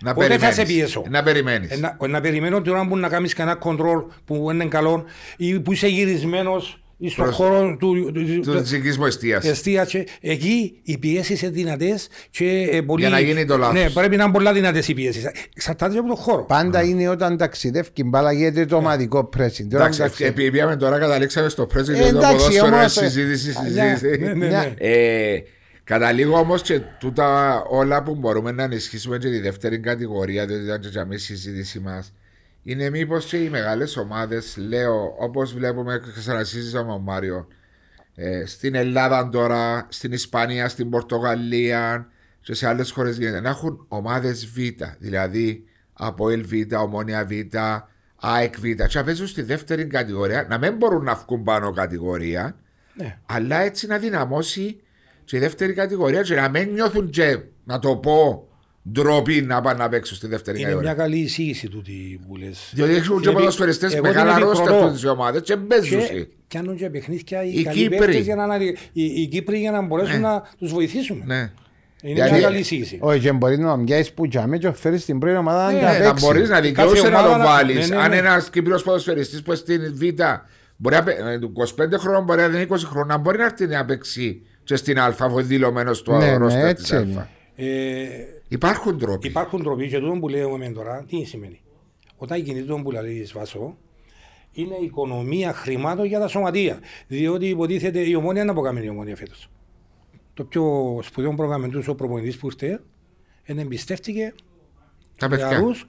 Να Ποτέ θα περιμένεις. σε πιέσω. Να περιμένεις. Ε, να, να περιμένω την ώρα που να κάνεις κανένα κοντρόλ που είναι καλό ή που είσαι γυρισμένος ή στον Προς- χώρο του, του, Του τσικής μου εστίας. εστία και εκεί οι πιέσεις είναι δυνατές και ε, πολύ. Για να γίνει το λάθος. Ναι, πρέπει να είναι πολλά δυνατές οι πιέσεις. Εξαρτάται από τον χώρο. Πάντα είναι όταν ταξιδεύει η μπάλα γίνεται το ομαδικό pressing. Την ώρα που Εντάξει, ταξιδεύει- επειδή πήγαμε τώρα καταλήξαμε στο πρέσβη Ε, και το εντάξει, ποδόσφαιρο είναι όμως, ε, συζήτηση, ναι, συζήτηση. ναι, ναι, ναι. Ε, Καταλήγω όμως και τούτα όλα που μπορούμε να ενισχύσουμε και τη δεύτερη κατηγορία, διότι ήταν και για μí συζήτηση μας, είναι μήπως και οι μεγάλες ομάδες, λέω, όπως βλέπουμε και ξανασύζησαμε με τον Μάριο, ε, στην Ελλάδα τώρα, στην Ισπανία, στην Πορτογαλία και σε άλλες χώρες γίνεται. Να έχουν ομάδες Β, δηλαδή από ΕΛ Β, Ομόνια Β, ΑΕΚ Β, και να παίζουν στη δεύτερη κατηγορία, να μην μπορούν να βγουν πάνω κατηγορία, Ναι. αλλά έτσι να δυναμώσει και η δεύτερη κατηγορία και να μην νιώθουν και, να το πω, ντροπή να πάνε να παίξουν στη δεύτερη Είναι μια κατηγορία. καλή εισήγηση τούτη που λες. Διότι έχουν και Επειδή ποδοσφαιριστές εγώ μεγάλα την ρόστερ επικροτώ. τις ομάδες και παίζουν. Και κάνουν και παιχνίδια οι, Οι καλοί Κύπροι. παίκτες για να, αναλυ- οι, οι Κύπροι για να μπορέσουν να τους βοηθήσουμε. Ναι. Είναι Γιατί- μια καλή εισήγηση. Όχι, και μπορεί να μοιάζεις που τζάμε και φέρεις την πρώτη ομάδα Ναι, να Ναι, να παίξει. μπορείς να Κάθε δικαιούσε να ομάδα το να- βάλεις. ναι, ναι, ναι. Αν ένας Κύπριος ποδοσφαιριστής που στην Β μπορεί να παί- ε, 25 χρόνων, μπορεί να είναι 20 χρόνων, να μπορεί να έρθει να παίξει και στην Α, αφού είναι δηλωμένο στο Ναι, ναι, ρόστερ έτσι της Α. είναι. Ε, Υπάρχουν τρόποι. Υπάρχουν τρόποι και τούτο που λέμε τώρα, τι σημαίνει; Όταν γίνει τούτο που λέει Βάσο, είναι οικονομία χρημάτων για τα σωματεία. Διότι υποτίθεται η ομόνια να αποκάμει η ομόνια φέτος. Το πιο σπουδαίο πρόγραμμα του ο προπονητής που ήρθε, εν εμπιστεύτηκε Τα παιδιά. νεαρούς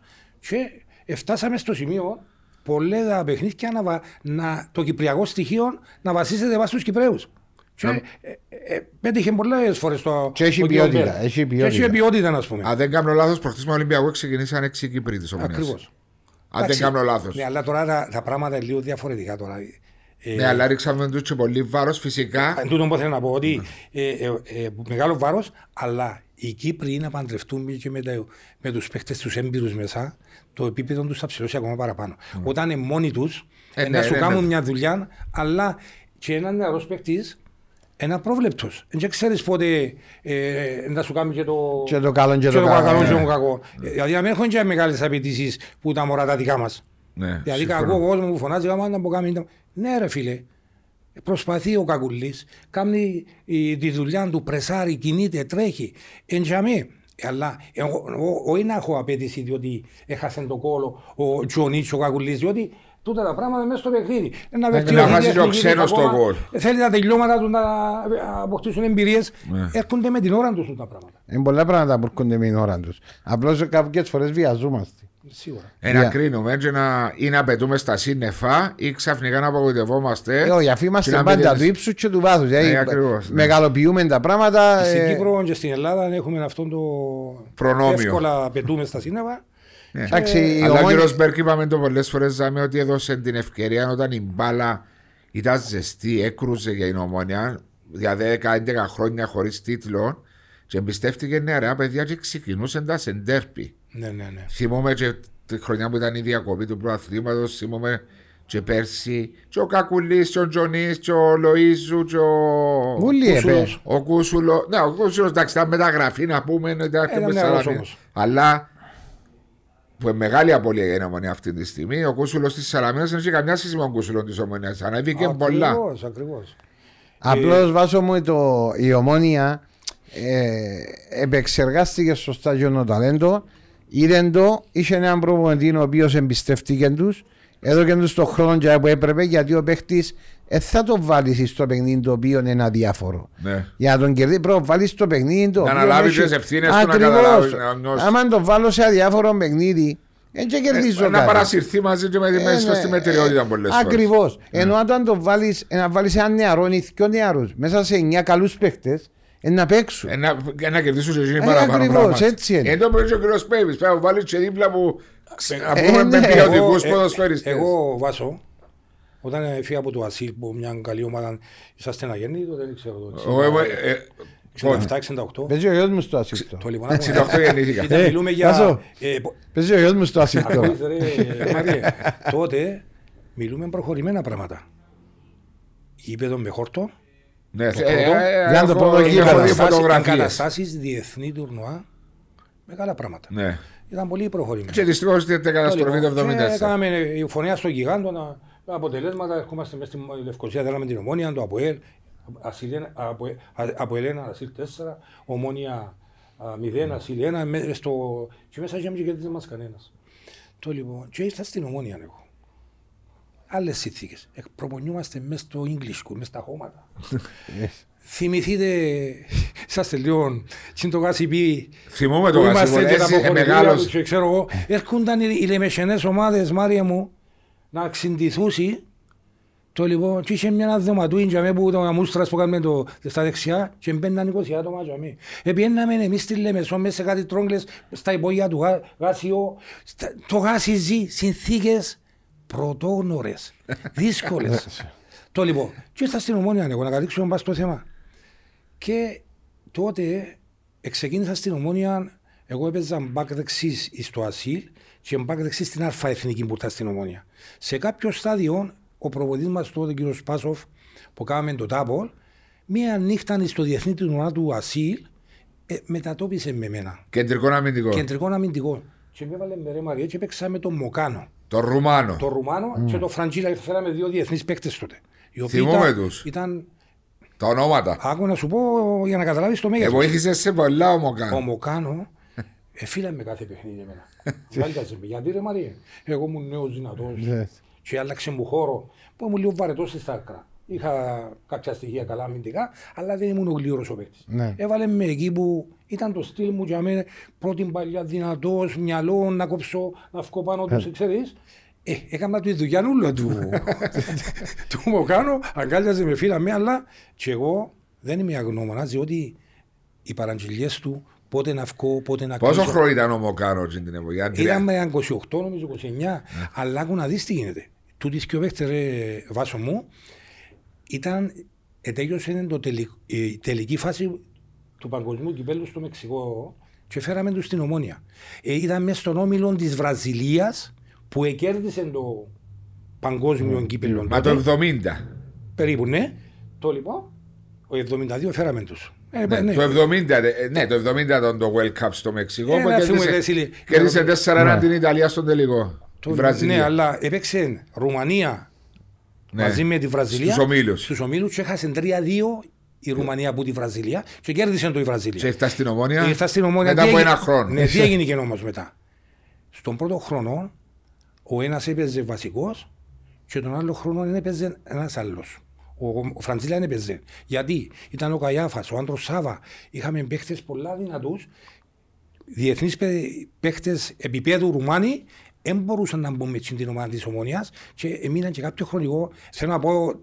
και φτάσαμε στο σημείο πολλέ τα παιχνίδια να, βα- να, το κυπριακό στοιχείο να βασίζεται βάσει στους Κυπραίου. Και Να- ε, ε, ε, πέτυχε πολλές φορές το. Και έχει το ποιότητα, Κιόμπερ. έχει Και ποιότητα. έχει ποιότητα, α πούμε. Αν δεν κάνω λάθος, προχτέ με Ολυμπιακό ξεκινήσαν 6 Κύπροι της ομονίας. Ακριβώς. Αν δεν κάνω λάθος. Ναι, αλλά τώρα τα, τα πράγματα είναι λίγο διαφορετικά τώρα. Ε, Ναι, αλλά ρίξαμε τους και πολύ βάρος φυσικά. Εν τούτο που θέλω να πω ότι ε, ε, ε, μεγάλο βάρος, αλλά οι Κύπροι να παντρευτούν και με, τα, με τους παίχτε τους έμπειρους μέσα, το επίπεδο τους θα ψηλώσει ακόμα παραπάνω. Όταν είναι μόνοι τους, Ε, να ναι, σου ναι, κάνουν ναι. μια δουλειά, αλλά και έναν νεαρός παίκτης ένα πρόβλεπτος. Δεν ξέρεις πότε ε, να σου κάνει και το, Και το καλό και και το το κακό, καλό ναι. και το κακό. Ε, Δηλαδή, να μην έχουν και μεγάλες απαιτήσεις που τα μωρά τα δικά μας. Ναι, Δηλαδή, συμφωνώ. κακό κόσμο που φωνάζει, άμα να μπορεί Ναι, ρε φίλε, προσπαθεί ο Κακουλής, κάνει ε, τη δουλειά του, πρεσάρει, κινείται, τρέχει. Εντζαμί. Αλλά εγώ, εγώ, όχι να έχω απέτηση διότι έχασε τον κόλο ο Τζονίτσος ο Κακουλής, διότι τούτα τα πράγματα μέσα στο παιχνίδι. Να βελτιωθεί να η χάσει και ο εθνική ξένος ακόμα, το γκολ. Θέλει τα τελειώματα του να αποκτήσουν εμπειρίες. Ναι. Έρχονται με την ώρα τους τα πράγματα. Είναι πολλά πράγματα που έρχονται με την ώρα τους. Απλώς κάποιες φορές βιαζόμαστε. Σίγουρα. Ε, να Yeah. κρίνουμε και να, ή να πετούμε στα σύννεφα ή ξαφνικά να απογοητευόμαστε. Ε, όχι, αφού και είμαστε να πάντα μην- του ύψους και του βάθους. Ε, ακριβώς, ναι. Μεγαλοποιούμε τα πράγματα. Στην ε, Κύπρο και στην Ελλάδα έχουμε αυτό το Προνόμιο. εύκολα πετούμε στα σύννεφα. Εντάξει, η Αλλά ο ομόνια- κύριο Μπέρκ είπαμε το πολλές φορές ζάμε ότι έδωσε την ευκαιρία όταν η μπάλα ήταν ζεστή, έκρουζε για την ομόνια για 10-11 χρόνια χωρίς τίτλο και εμπιστεύτηκε νεαρά παιδιά και ξεκινούσαν τα σε ντέρπι. Ναι, ναι, ναι. Θυμόμαι και τη χρονιά που ήταν η διακοπή του προαθλήματος, θυμόμαι και πέρσι, και ο Κακουλής, και ο Τζονής, και ο Λοίζου, και ο. Ούλοι Κούσουλος. επέ. Ο Κούσουλο, ναι, ο Κούσουλος εντάξει, ήταν μεταγραφή να πούμε. Ήταν Ήταν με νεαρός Σαλαμίνα. όμως. Αλλά που είναι μεγάλη απώλεια για την ομονία αυτή τη στιγμή, ο Κούσουλος της Σαλαμίνα δεν είχε καμιά σχέση με τον Κούσουλο της ομονίας. Ανέβηκε πολλά. Ακριβώς, ακριβώς. Απλώ βάζω μου το, η ομόνια ε, επεξεργάστηκε σωστά για το ταλέντο. Είδε το, είχε έναν προπονητή ο οποίος εμπιστεύτηκε τους, έδωκε τους τον χρόνο και που έπρεπε γιατί ο παίχτη δεν θα το βάλεις στο παιχνίδι το οποίο είναι αδιάφορο. Ναι. Για να τον κερδίσει, πρέπει να βάλεις το παιχνίδι το Να οποίο αναλάβει έχει- τις ευθύνες του, να Ακριβώς. καταλάβεις, να νιώσεις. Άμα το βάλω σε αδιάφορο παιχνίδι, δεν και κερδίζω Ε, να κάτι. παρασυρθεί μαζί και με τη μέση Ε, στη ναι, μετριότητα ε, πολλές φορές. Ακριβώς. Ενώ όταν το βάλεις, να βάλεις έναν νεαρό ή δυο νεαρού μέσα σε 9 καλούς παίχτε, να παίξουν. Ε, να, ε, να κερδίσουν και εκείνοι Ε, παραπάνω ακριβώς, πράγματα. έτσι είναι. Εν τω μεταξύ ο κύριος Πέμπης πρέπει να βάλεις και δίπλα που να Ε, πούμε με ναι. ποιοτικούς Εγώ, ε, ποδοσφαιριστές. Εγώ βάσω, όταν έφυγα από το Ασίλ που μια καλή ομάδα, είσαστε ένα γέννη, τότε δεν ξέρω. το Εγώ είμαι, ε, πότε. 67-68. Παίζει ο γιο μου στο ασύκτο. Το λιμονάδι. 68 γεννήθηκα. Ήταν, Ε, μιλούμε για... Βάσο. ε, πο- Παίζει ο γιο μου στο ασύκτο. Ακούεις, ρε, Μάριε. Τότε μιλούμε προχωρημένα πράγματα. Γήπεδο με χόρτο, Ναι, Το ε, πρώτο. ε, Για να το έχω- πρώτο έχω γήπεδο. δει εγκαταστάσεις, φωτογραφίες. εγκαταστάσεις διεθνή τουρνουά, μεγάλα πράγματα. Ναι. Ήταν πολύ προχωρημένα. Και δυστυχώς την καταστροφή του Και 74. Έκαναμε η φωνιά στο γιγάντο, να- τα αποτελέσματα, ερχόμαστε μέσα στη Λευκοσία, θέλαμε την Ομόνια, το ΑΠΟΕΛ, Ασίλ ένα- Αποε- Α- ΑΠΟΕΛ 1, Ασίλ 4, Ομόνια 0, Ασίλ 1, με- στο- και μέσα είχαμε και κερδίζει μας κανένας. Το λοιπόν, και ήρθα στην Ομόνια εγώ. Άλλες συνθήκες. Ε, Προπονιούμαστε μέσα στο English school, μέσα στα χώματα. Θυμηθείτε, είσαστε λίγο, τι το γάσι πει, Θυμούμε το που είμαστε Βασίλη, και τα έτσι, ε, αποχωρητήρια μεγάλος. τους και ξέρω εγώ, έρχονταν οι, οι λεμεσενές ομάδες, Μάρια μου, να ξυντηθούσει το λοιπόν, και είχε μια δωματούιν για μέ που το αμούστρας που κάνουμε το, στα δεξιά και μπαίναν 20 άτομα για μέ. Επιέναμε εμείς στη Λεμεσό μέσα σε κάτι τρόγκλες στα υπόγεια του γά- γάσιο. Στα- Το γάσι ζει συνθήκες πρωτόγνωρες, δύσκολες. το λοιπόν, και ήρθα στην Ομόνια εγώ να καταλήξω μπας στο θέμα. Και τότε ξεκίνησα στην Ομόνια Εγώ έπαιζα μπακ δεξί στο Ασίλ και μπακ δεξί στην Αλφα Εθνική που ήταν στην Ομόνια. Σε κάποιο στάδιο, ο προπονητή μας τότε, κ. Σπάσοφ, που κάναμε το τάπολ, μία νύχτα στο διεθνή τουρνουά του Ασίλ, ε, μετατόπισε με μένα. Κεντρικό αμυντικό. Κεντρικό αμυντικό. Και με έβαλε με ρε Μαρία και παίξα με τον Μοκάνο. Το Ρουμάνο. Το Ρουμάνο mm. και το Φραντζίλα. Φέραμε δύο διεθνείς παίκτες τότε. Θυμούμε τους. Ήταν τα ονόματα. Άκου να σου πω για να καταλάβεις το μέγεθος. Εγώ βοήθησε σε πολλά ο Μοκάνο. Ο Μοκάνο εφίλα με κάθε παιχνίδι εμένα. Βάλκαζε με. Γιατί ρε Μαρία, εγώ ήμουν νέος δυνατός και άλλαξε μου χώρο που ήμουν λίγο βαρετός στη άκρα. Είχα κάποια στοιχεία καλά αμυντικά, αλλά δεν ήμουν ο γλύωρο ο παίκτης. Ναι. Έβαλε με εκεί που ήταν το στυλ μου για μένα πρώτη παλιά δυνατός, μυαλό, να κόψω, να βγω πάνω τους, ξέρεις. Ε, έκανα τη δουλειά νουλο του, του Μοκάνο, αγκάλιαζε με φίλα με, αλλά και εγώ δεν είμαι αγνώμονας, διότι οι παραγγελίες του πότε να βγω, πότε να Πόσο χρόνο ήταν ο Μοκάνο την εποχή, Ήταν με 28, νομίζω 29, ναι. αλλά άκου να δεις τι γίνεται. Τούτης και ο Βέκτερ βάσο μου ήταν, ετέλειωσε το η τελική φάση του παγκοσμίου κυπέλου στο Μεξικό και φέραμε τους στην Ομόνια. Ε, ήταν μέσα στον όμιλο της Βραζιλίας που εκέρδισε το παγκόσμιο mm. κύπελο. Μα το 70. Περίπου, ναι. Το λοιπόν, ο 72 φέραμε τους. Ε, ναι, ναι. Το 70, ε, ναι, το 70 ήταν το World Cup στο Μεξικό. Ε, κέρδισε 4-1 ναι. την Ιταλία στον τελικό. Το, ναι, αλλά έπαιξε Ρουμανία ναι. μαζί με τη Βραζιλία. Στους ομίλους. Στους ομίλους και έχασε 3-2 η Ρουμανία από τη Βραζιλία και κέρδισε το η Βραζιλία. Και έφτασε στην Ομόνια. Έφτασε στην Ομόνια μετά από ένα χρόνο. Ναι, τι έγινε και όμως μετά. Στον πρώτο χρόνο ο ένας έπαιζε βασικός και τον άλλο χρόνο έπαιζε ένας άλλος. Ο, ο Φραντζίλα δεν έπαιζε. Γιατί ήταν ο Καϊάφα, ο Άντρο Σάβα. Είχαμε παίχτε πολλά δυνατού. Διεθνεί παίχτε επίπεδου Ρουμάνοι δεν μπορούσαν να μπουν με την ομάδα τη Ομόνια και έμειναν και κάποιο χρονικό. Θέλω να πω,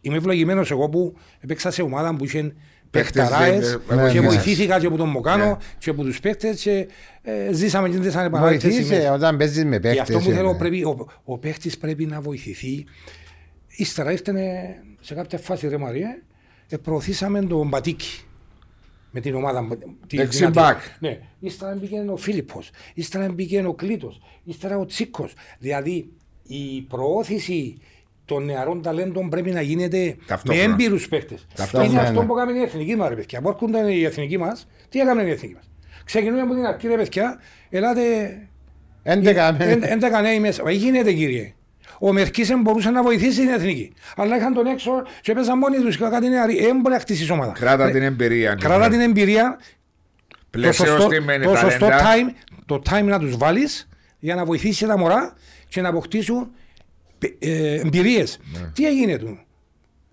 είμαι ευλογημένο εγώ που έπαιξα σε ομάδα που είχε παιχταράες και βοηθήθηκα και από τον Μοκάνο και από τους παίκτες και ε, ζήσαμε και τις ανεπανάληπτες Βοηθήσε όταν παίζεις με παίκτες. Γι' αυτό που θέλω πρέπει, ο, ο παίκτης πρέπει να βοηθηθεί. Ύστερα ήρθε σε κάποια φάση ρε Μαρία, ε, προωθήσαμε τον Μπατίκη με την ομάδα. Δεξιμπάκ. Ναι. Ύστερα μπήκε ο Φίλιππος, ύστερα μπήκε ο Κλήτος, ύστερα ο Τσίκος. Δηλαδή η προώθηση των νεαρών ταλέντων πρέπει να γίνεται Ταυτόχρονα. με έμπειρου παίχτε. Είναι αυτό που έκαμε η εθνική μας, ρε παιδιά. Από έρχονταν η εθνική μας, τι έκαμε η εθνική μας. Ξεκινούμε από την αρχή, ρε παιδιά, ελάτε. 11 νέοι μέσα. Μα γίνεται, κύριε. Ο Μερκίσεν μπορούσε να βοηθήσει την εθνική. Αλλά είχαν τον έξω και έπαιζαν μόνοι τους. Κάτι νεαροί. Δεν μπορεί να χτίσει ομάδα. Κράτα την εμπειρία. Κράτα την εμπειρία. Το σωστό, το σωστό time, το time να τους βάλεις για να βοηθήσει τα μωρά και να αποκτήσουν ε, εμπειρίες. Ναι. Τι έγινε του;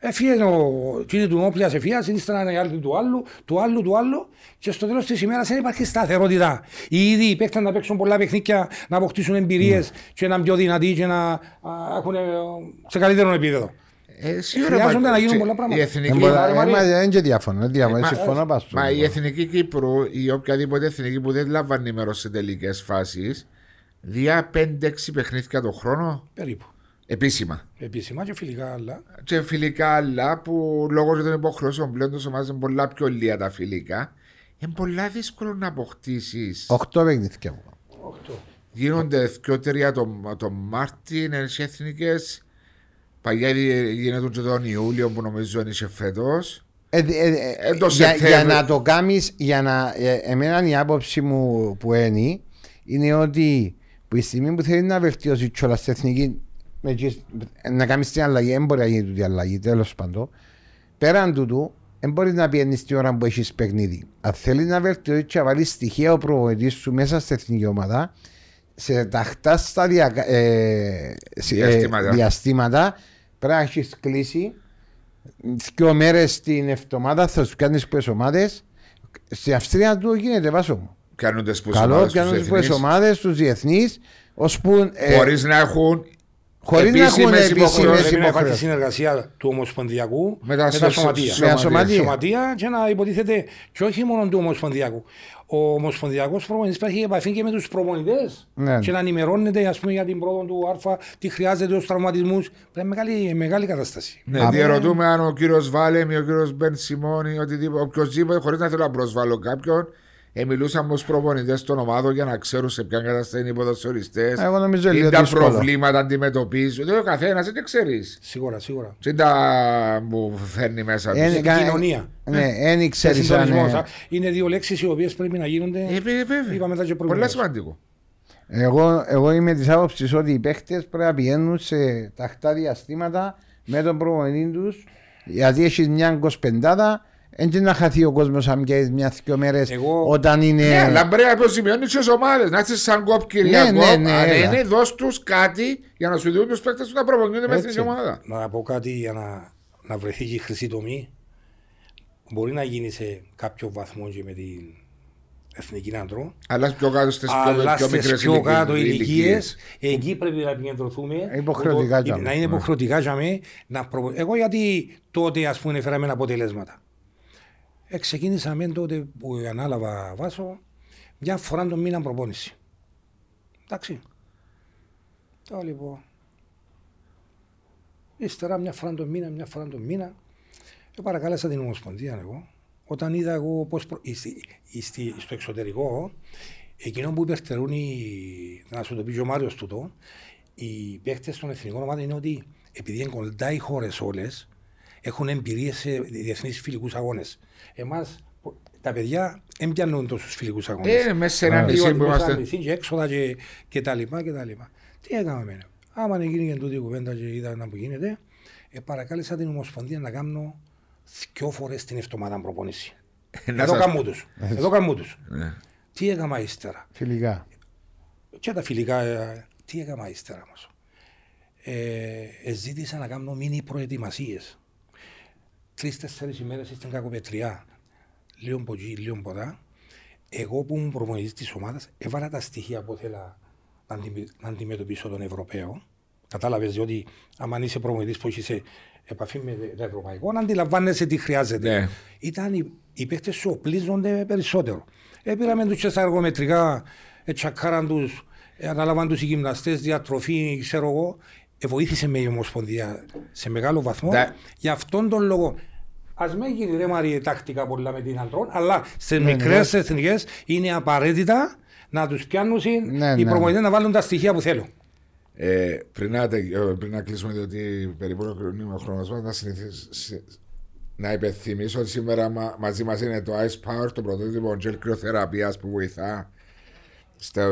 Έφυγε ο κύριος του όπλια σε φία, ύστερα ένα άλλο του άλλου, του άλλου, του άλλου, και στο τέλος της ημέρας δεν υπάρχει σταθερότητα. Οι ίδιοι οι παίκτες να παίξουν πολλά παιχνίδια, να αποκτήσουν εμπειρίες mm. και να είναι πιο δυνατοί και να έχουν σε καλύτερο επίπεδο. Ε, Χρειάζονται να γίνουν πολλά πράγματα. Η εθνική Δεν είναι διαφωνώ. Μα η εθνική Κύπρου ή οποιαδήποτε εθνική που δεν λαμβάνει μέρος σε τελικές φάσεις, διά 5-6 παιχνίδια το χρόνο; Περίπου. Επίσημα. Επίσημα και φιλικά άλλα. Και φιλικά άλλα που λόγω των υποχρεώσεων πλέον το ομάδε είναι πολλά πιο λίγα τα φιλικά. Είναι πολλά δύσκολο να αποκτήσεις. Οχτώ παιχνίδια μου. Γίνονται δύο τρία το, το Μάρτιν, είναι εθνικές. Παγιά γίνεται και τον Ιούλιο που νομίζω είναι σε φέτος. Ε, ε, ε, για, για, να το κάνεις, για να. Ε, εμένα η άποψη μου που είναι, είναι ότι που η στιγμή που θέλει να βελτιώσει κιόλα στην εθνική να κάνεις την αλλαγή, δεν μπορεί να γίνει τούτη αλλαγή, τέλος πάντων. Πέραν τούτου, δεν μπορείς να πιένεις την ώρα που έχεις παιχνίδι. Αν θέλεις να βελτιώσεις και να βάλεις στοιχεία ο προπονητής σου μέσα στην εθνική ομάδα, σε ταχτά σταδια, ε, διαστήματα. Ε, διαστήματα πρέπει να έχεις κλείσει δύο μέρες την εβδομάδα θα σου κάνεις τι ομάδες. Στην Αυστρία του γίνεται βάσο μου. Κάνουν τι ομάδες, του διεθνεί. Χωρί να έχουν Χωρίς να έχουν επίσημε να υπάρχει συνεργασία του Ομοσπονδιακού με τα, σωματεία. Με σωματεία. σωματεία και να υποτίθεται και όχι μόνο του Ομοσπονδιακού. Ο Ομοσπονδιακός προπονητής υπάρχει επαφή και με τους προπονητές ναι. και να ενημερώνεται ας πούμε, για την πρόοδο του Α, τι χρειάζεται ω τραυματισμούς. Πρέπει μεγάλη, μεγάλη κατάσταση. Ναι, διαρωτούμε αν ο κύριος Βάλεμ ή ο κύριος Μπεν Σιμώνη, οποιοδήποτε, χωρίς να θέλω να προσβάλλω κάποιον, Ε, μιλούσαμε με του προπονητές των ομάδων για να ξέρουν σε ποια κατάσταση είναι οι ποδοσφαιριστές. Εγώ νομίζω Τι λίγο τα δύσκολο. προβλήματα αντιμετωπίζουν. Δεν ο καθένας δεν ξέρεις. Σίγουρα, σίγουρα. Τι τα μου φέρνει μέσα τους. Ε, Στην κα- κοινωνία. Ναι, δεν ξέρει αν. Συντονισμός, ε, α. Είναι δύο λέξεις οι οποίες πρέπει να γίνονται. Ε, βέ- βέβαια. Είπαμε τα και Πολύ προηγουμένως. σημαντικό. Εγώ, εγώ είμαι της άποψης ότι οι παίχτε πρέπει να πηγαίνουν σε τακτά διαστήματα με τον προπονητή τους γιατί έχεις μια 25 έτσι να χαθεί ο κόσμος αν πιέζει μια-δυο μέρες Εγώ- όταν είναι. Ναι, αλλά πρέπει να αποζημιώνει τι ομάδες. Να είσαι σαν κόπ Κυριακό. Ναι, ναι, ναι, αν έλα. είναι, δώσ' τους κάτι για να σου δίνουν τους παίκτες του να προπονιούνται με Έτσι. την ομάδα. Να πω κάτι για να, να βρεθεί και η χρυσή τομή. Μπορεί να γίνει σε κάποιο βαθμό και με την εθνική αντρό. Αλλάς πιο κάτω στις Αλλάς πιο, πιο στις μικρές πιο κάτω ηλικίες, εκεί πρέπει να επικεντρωθούμε. Υποχρεωτικά ούτω- για Να μένα. είναι υποχρεωτικά για μένα. Να προ... Εγώ γιατί τότε ας πούμε φέραμε αποτελέσματα. Ε, ξεκίνησα με τότε που ανάλαβα βάσο μια φορά τον μήνα προπόνηση. Εντάξει. Τώρα λοιπόν. Ύστερα μια φορά τον μήνα, μια φορά τον μήνα. Ε, παρακάλεσα την Ομοσπονδία εγώ. Όταν είδα εγώ πώς προ... στη- στη- στο εξωτερικό, εκείνο που υπερτερούν οι... να σου το πει και ο Μάριος τούτο, οι παίκτες των εθνικών ομάδων είναι ότι επειδή είναι κοντά οι χώρες όλες, έχουν εμπειρίες σε διεθνείς φιλικούς αγώνες. Εμάς, τα παιδιά δεν πιάνουν τόσους φιλικούς αγώνες. Ε, μέσα σε ένα νησί Διότι που μέσα είμαστε. νησί και έξοδα και, και τα λοιπά και τα λοιπά. Τι έκαναμε. ναι. Άμα δεν γίνει και τούτη η κουβέντα και είδα να που γίνεται, ε, παρακάλεσα την Ομοσπονδία να κάνω δυο φορές την εβδομάδα προπονήση. Να Εδώ σας- καμού τους. Εδώ καμού τους. Ναι. Τι έκανα ύστερα. Φιλικά. Και τα φιλικά, ε, τι έκανα ύστερα όμως. Ε, ε, ζήτησα να κάνω μίνι προετοιμασίες. Τρεις-τέσσερις ημέρες στην κακοπετριά. Λίγο από εκεί, λίγο από εδώ. Εγώ που ήμουν προπονητής της ομάδας, έβαλα τα στοιχεία που ήθελα να, αντιμετω- να αντιμετωπίσω τον Ευρωπαίο. Κατάλαβες, διότι άμα είσαι προπονητής που έχεις σε επαφή με το ευρωπαϊκό, να αντιλαμβάνεσαι τι χρειάζεται. Ναι. Ήταν οι, οι παίχτες σου οπλίζονται περισσότερο. Έπειραμε τους και στα εργομετρικά, ε, τσακάραν τους, ε, ανάλαβαν τους οι γυμναστές, διατροφή, ξέρω εγώ. Ε, βοήθησε με η Ομοσπονδία σε μεγάλο βαθμό. Ναι. Γι' αυτόν τον λόγο. Α μην γίνει ρε Μαρία τακτικά πολλά με την αντρών, αλλά στι Ναι, μικρές ναι. εθνικές είναι απαραίτητα να τους πιάνουν Ναι, οι ναι. προπονητές να βάλουν τα στοιχεία που θέλουν. Ε, πριν, να, τε- ε, πριν να κλείσουμε, διότι περίπου ολοκληρώνει ο χρόνος μας, να, συνηθι- σε- να υπενθυμίσω ότι σήμερα μα- μαζί μας είναι το Ice Power, το πρωτότυπο gel κρυοθεραπεία που βοηθά στο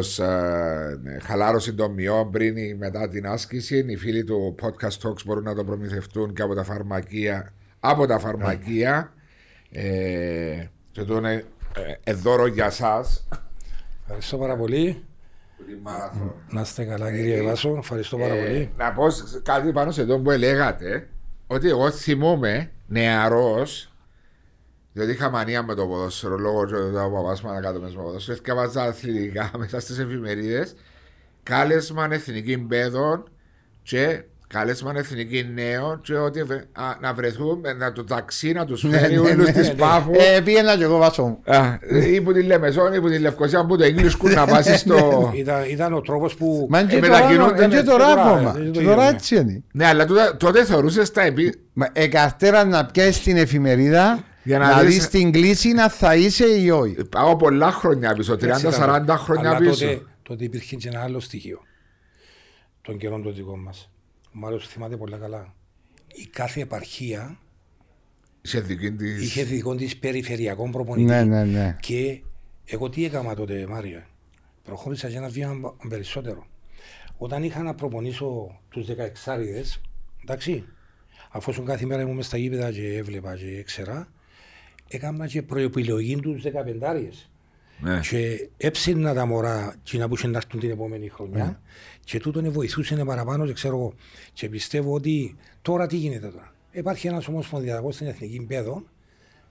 ναι, χαλάρωση των μειών πριν ή μετά την άσκηση. Οι φίλοι του Podcast Talks μπορούν να το προμηθευτούν και από τα φαρμακεία. Από τα φαρμακεία. Ε, και το είναι ε, ε, δώρο για εσά. Ευχαριστώ πάρα πολύ. Να είστε καλά, κύριε Βάσο. Ευχαριστώ πάρα Ε, πολύ. να πω σ- κάτι πάνω σε αυτό που έλεγατε. Ότι εγώ θυμούμαι νεαρός, διότι είχα μανία με το ποδόσφαιρο λόγω του ότι ο παπάς μου ανακάτω μέσα στο ποδόσφαιρο. Έφτιαβαζα αθλητικά μέσα στις εφημερίδες. Κάλεσμα εθνική παιδών και κάλεσμα εθνική νέων και ότι βε- α, να βρεθούμε, να το ταξί να τους φέρει ναι, όλους ναι, τη ναι. πάφου. Ε, πήγαινα και εγώ βάσο μου. Α, Ή που τη Λεμεσόν ή που τη Λευκοσία, που το English School να πάσει στο. Ήταν, ήταν ο τρόπος που. Μα είναι Ε, και τώρα- μετακινούνται είναι και με- τώρα τώρα, ακόμα. ε, δεν το Και Τώρα είδαμε. έτσι είναι. Ναι, αλλά τότε, τότε θεωρούσες τα επί. Μα εκαρτέρα να πιάσει την εφημερίδα Για να να δεις- δεις την κλίση να θα είσαι ή όχι. Πάω πολλά χρόνια πίσω, 30-40 χρόνια Αλλά πίσω. Τότε, τότε υπήρχε και ένα άλλο στοιχείο των καιρών των δικών μας. Ο Μάριος θυμάται πολύ καλά. Η κάθε επαρχία Σε δική τη. είχε δικό της περιφερειακό προπονητή. Ναι, ναι, ναι. Και εγώ τι έκανα τότε, Μάριο. Προχώρησα για ένα βήμα περισσότερο. Όταν είχα να προπονήσω τους 16 εντάξει, αφού κάθε μέρα ήμουν μες στα γήπεδα και έβλεπα και έξερα, έκανα και προεπιλογή τους 15 Ναι. και έψηνα τα μωρά κοινά που είχαν να έρθουν την επόμενη χρονιά και τούτον βοηθούσε παραπάνω και ξέρω εγώ. Και πιστεύω ότι τώρα τι γίνεται τώρα. Υπάρχει ένας ομοσπονδιακός στην Εθνική Πέδο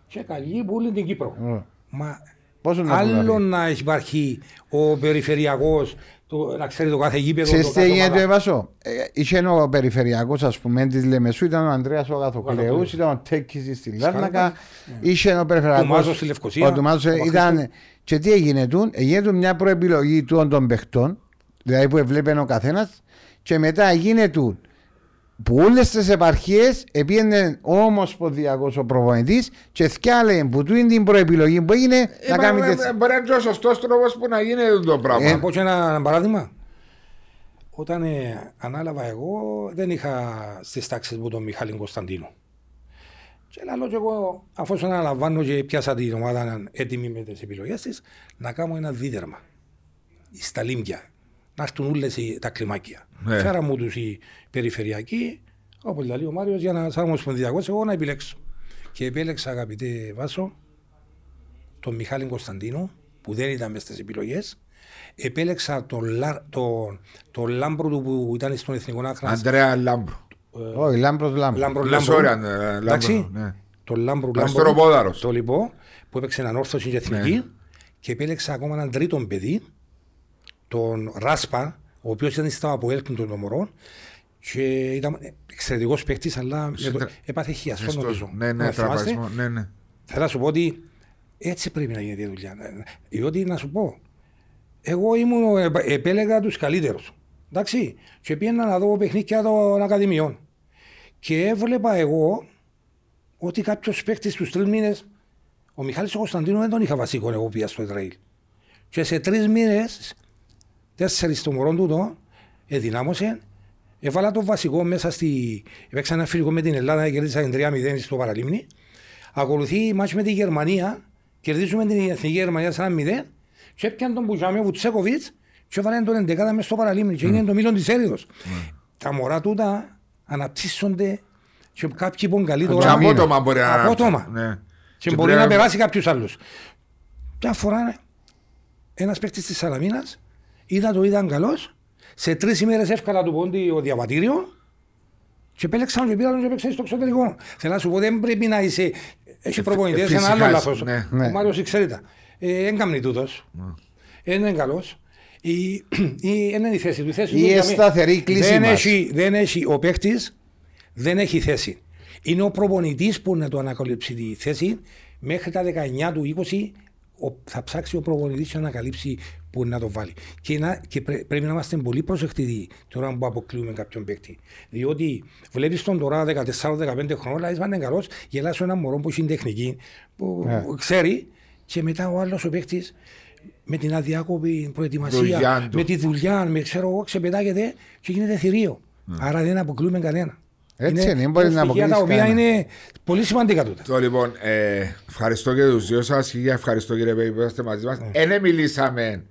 και καλεί που όλη την Κύπρο. Ε. Μα Πόσο να άλλο βγάλει. να υπάρχει ο περιφερειακός, το, να ξέρει το κάθε γήπεδο. Ξέρεις το τι κάθε έγινε ομάδα. Βάσο; Ε, Είχε ο περιφερειακός ας πούμε της Λεμεσού, ήταν ο Ανδρέας ο Αγαθοκλέους, Αγαθοκλέους. ήταν ο Τέκης στη Λάρνακα, Σκάλπα. είχε ο Ο περιφερειακός. Μάζος στη Λευκοσία. Ο Τουμάζος ο ήταν. Και τι έγινε του, έγινε του μια προεπιλογή του των παιχτών, δηλαδή που έβλεπε ο καθένας, και μετά έγινε του που όλες τις επαρχίες επήγαινε ο ομοσπονδιακός ο προπονητής και θυκάλε που του είναι την προεπιλογή που έγινε Ε, να μα, κάνει ε, τέτοια. ε, Μπορεί να είναι ο σωστός τρόπος που να γίνει το πράγμα. Να πω και ένα, ένα παράδειγμα. Όταν ε, ανάλαβα εγώ, δεν είχα στις τάξεις μου τον Μιχάλη Κωνσταντίνο. Και λέω και εγώ, αφού αναλαμβάνω και πιάσα την ομάδα έτοιμη με τις επιλογές της, να κάνω ένα δίδερμα στα Λίμπια. Να έρθουν όλες τα κλιμάκια. Ναι. Φέρα μου τους οι περιφερειακοί, όπως λέει ο Μάριος, για να σαν ομοσπονδιακός, εγώ να επιλέξω. Και επέλεξα, αγαπητέ Βάσο, τον Μιχάλη Κωνσταντίνο, που δεν ήταν μέσα στις επιλογές. Επέλεξα τον, Λα... τον, τον Λάμπρο του που ήταν στον Εθνικό Άθλημα. Αντρέα Λάμπρο. Όχι, λάμπρος λάμπρο. Λάμπρο, Λες Λάμπρο. ωραία, ναι, Λάμπρο, Εντάξει. ναι. Τον Λάμπρο, Αριστεροπόδαρος. Το λοιπόν, που έπαιξε έναν όρθωση και εθνική. Ναι. Και επέλεξα ακόμα έναν τρίτον παιδί, τον Ράσπα, ο οποίος ήταν στα από έλκυν των μωρών. Και ήταν εξαιρετικός παίκτης, αλλά με το... Συντρα- έπαθε χιαστό Μες στο- νομίζω. Ναι, ναι, Να θυμάστε. τραυματισμό. Ναι, ναι. Θέλω να σου πω ότι έτσι πρέπει να γίνεται η δουλειά. Διότι να σου πω, εγώ ήμουν, ε, επέλεγα τους καλύτερους. Εντάξει. Και πήγαινα να δω παιχνίδια των Ακαδημιών. Και έβλεπα εγώ ότι κάποιος παίκτης στου τρεις μήνες, ο Μιχάλης ο Κωνσταντίνου δεν τον είχα βασικό εγώ πήγα στο Ισραήλ. Και σε τρεις μήνες, τέσσερις στο μωρό τούτο, εδυνάμωσε. Έβαλα το βασικό μέσα στη. Έπαιξα ένα φιλικό με την Ελλάδα, κερδίσαν 3-0 στο παραλίμνη. Ακολουθεί μάτς με τη Γερμανία, κερδίζουμε την Εθνική Γερμανία 4-0 και έπιαν τον Μπουτζάμιο Βουτσέκοβιτς και έβαλαν τον 11 μες στο παραλίμνη και έγινε το μήλον της έρηδος. Τα μωρά τούτα αναπτύσσονται και κάποιοι πούν καλή Και τώρα. απότομα μπορεί να Απότομα. Ναι. Και Και μπορεί πρέπει να περάσει κάποιους άλλους. Μια φορά ένας παίκτης της Σαλαμίνας είδα το ήταν καλός σε τρεις ημέρες εύκολα του πόντι ο διαβατήριο και επέλεξαν και πήραν τον και έπαιξαν στο εξωτερικό. Θέλω να σου πω δεν πρέπει να είσαι... Έχει προπονητές ε, ένα φυσικά, άλλο λάθος. ναι. Ναι. Ο Μάριος ξέρει τα. Ε, Εν καμνή τούτος. Δεν είναι καλός. Ή, ή δεν είναι η θέση του. Η θέση Ή του για σταθερή μέ- κλίση δεν μας. έχει, δεν έχει, ο παίκτης δεν έχει θέση. Είναι ο προπονητής που να του ανακαλύψει τη θέση μέχρι τα 19 του 20 ο, θα ψάξει ο προπονητής να ανακαλύψει που να το βάλει. Και, να, και πρέ- πρέπει να είμαστε πολύ προσεκτικοί τώρα που αποκλείουμε κάποιον παίκτη. Διότι βλέπεις τον τώρα 14-15 χρόνια, αλλά είναι καλό, γελάς σε έναν μωρό που έχει τεχνική, που Ναι. ξέρει, και μετά ο άλλος ο παίκτης με την αδιάκοπη προετοιμασία, Δουλειά του. με τη δουλειά, με ξέρω εγώ, ξεπετάγεται και γίνεται θηρίο. Άρα δεν αποκλείουμε κανένα. Έτσι είναι, δεν μπορείς να στοιχεία αποκλείσεις τα οποία κανένα. είναι πολύ σημαντικά τούτα. Το λοιπόν, ε, ευχαριστώ και τους δύο σας και ευχαριστώ κύριε Πέμπη που είστε μαζί μας. Δεν μιλήσαμε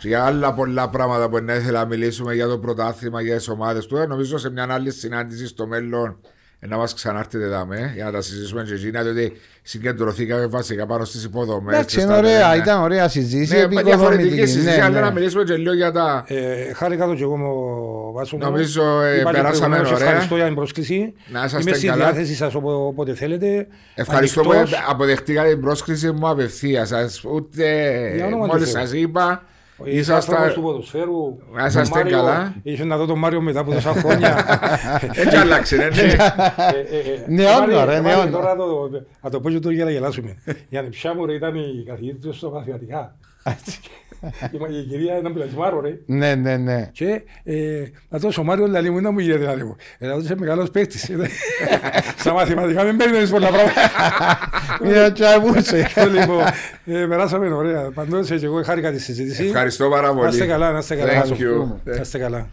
για άλλα πολλά πράγματα που να ήθελα να μιλήσουμε για το πρωτάθλημα, για τις ομάδες του. Ε, Νομίζω σε μια άλλη συνάντηση στο μέλλον ε, να μας ξανάρθετε εδώ με, για να τα συζητήσουμε και εκείνα, διότι συγκεντρωθήκαμε βασικά πάνω στις υποδομές. Εντάξει, είναι ωραία, ήταν ωραία συζήτηση. Ναι, διαφορετική επικοδομητική. συζήτηση, Ναι, αλλά ναι. να μιλήσουμε και λίγο για τα. Ε, χάρηκα το και εγώ μου βάσο μου. Νομίζω, ε, Είπα και περάσαμε προηγουμένως, ωραία. Ευχαριστώ για την πρόσκληση. Να είσαστε Είμαι στη καλά. διάθεση σας οπο- όποτε θέλετε. Ευχαριστώ που Ανοιχτός. αποδεχτήκατε την πρόσκληση μου απευθείας. Ούτε Για όνομα του μόλις Θεού. σας είπα. Είσαι άνθρωπος του Ήσασταν. ποδοσφαίρου. Να είσαστε Ο Μάριο- καλά. Είχε να δω τον Μάριο μετά από τόσα χρόνια. Έτσι άλλαξε, ναι, ναι. Ε, ε, ε, Νεώνω, Μάριο, ρε, Μάριο, νεώνω. Τώρα το- να το πω και το για να γελάσουμε. Η ανεψιά μου ρε, ήταν η καθηγήτρια στο μαθηματικά. Η μα- Η κυρία ήταν πλασμάρο ρε. Ναι, ναι, ναι. Και ε, να τόσο ο Μάριο λέει μου να μου γίνεται να λέω. Ε, να είσαι μεγάλος παίκτης. Στα μαθηματικά δεν παίρνεις πολλά πράγματα. Μια τσαβούσε. Λοιπόν, ε, περάσαμε ωραία. Παντός και εγώ χάρηκα τη συζήτηση. Ευχαριστώ πάρα πολύ. Να είστε καλά, να είστε καλά. Thank you. Να είστε καλά.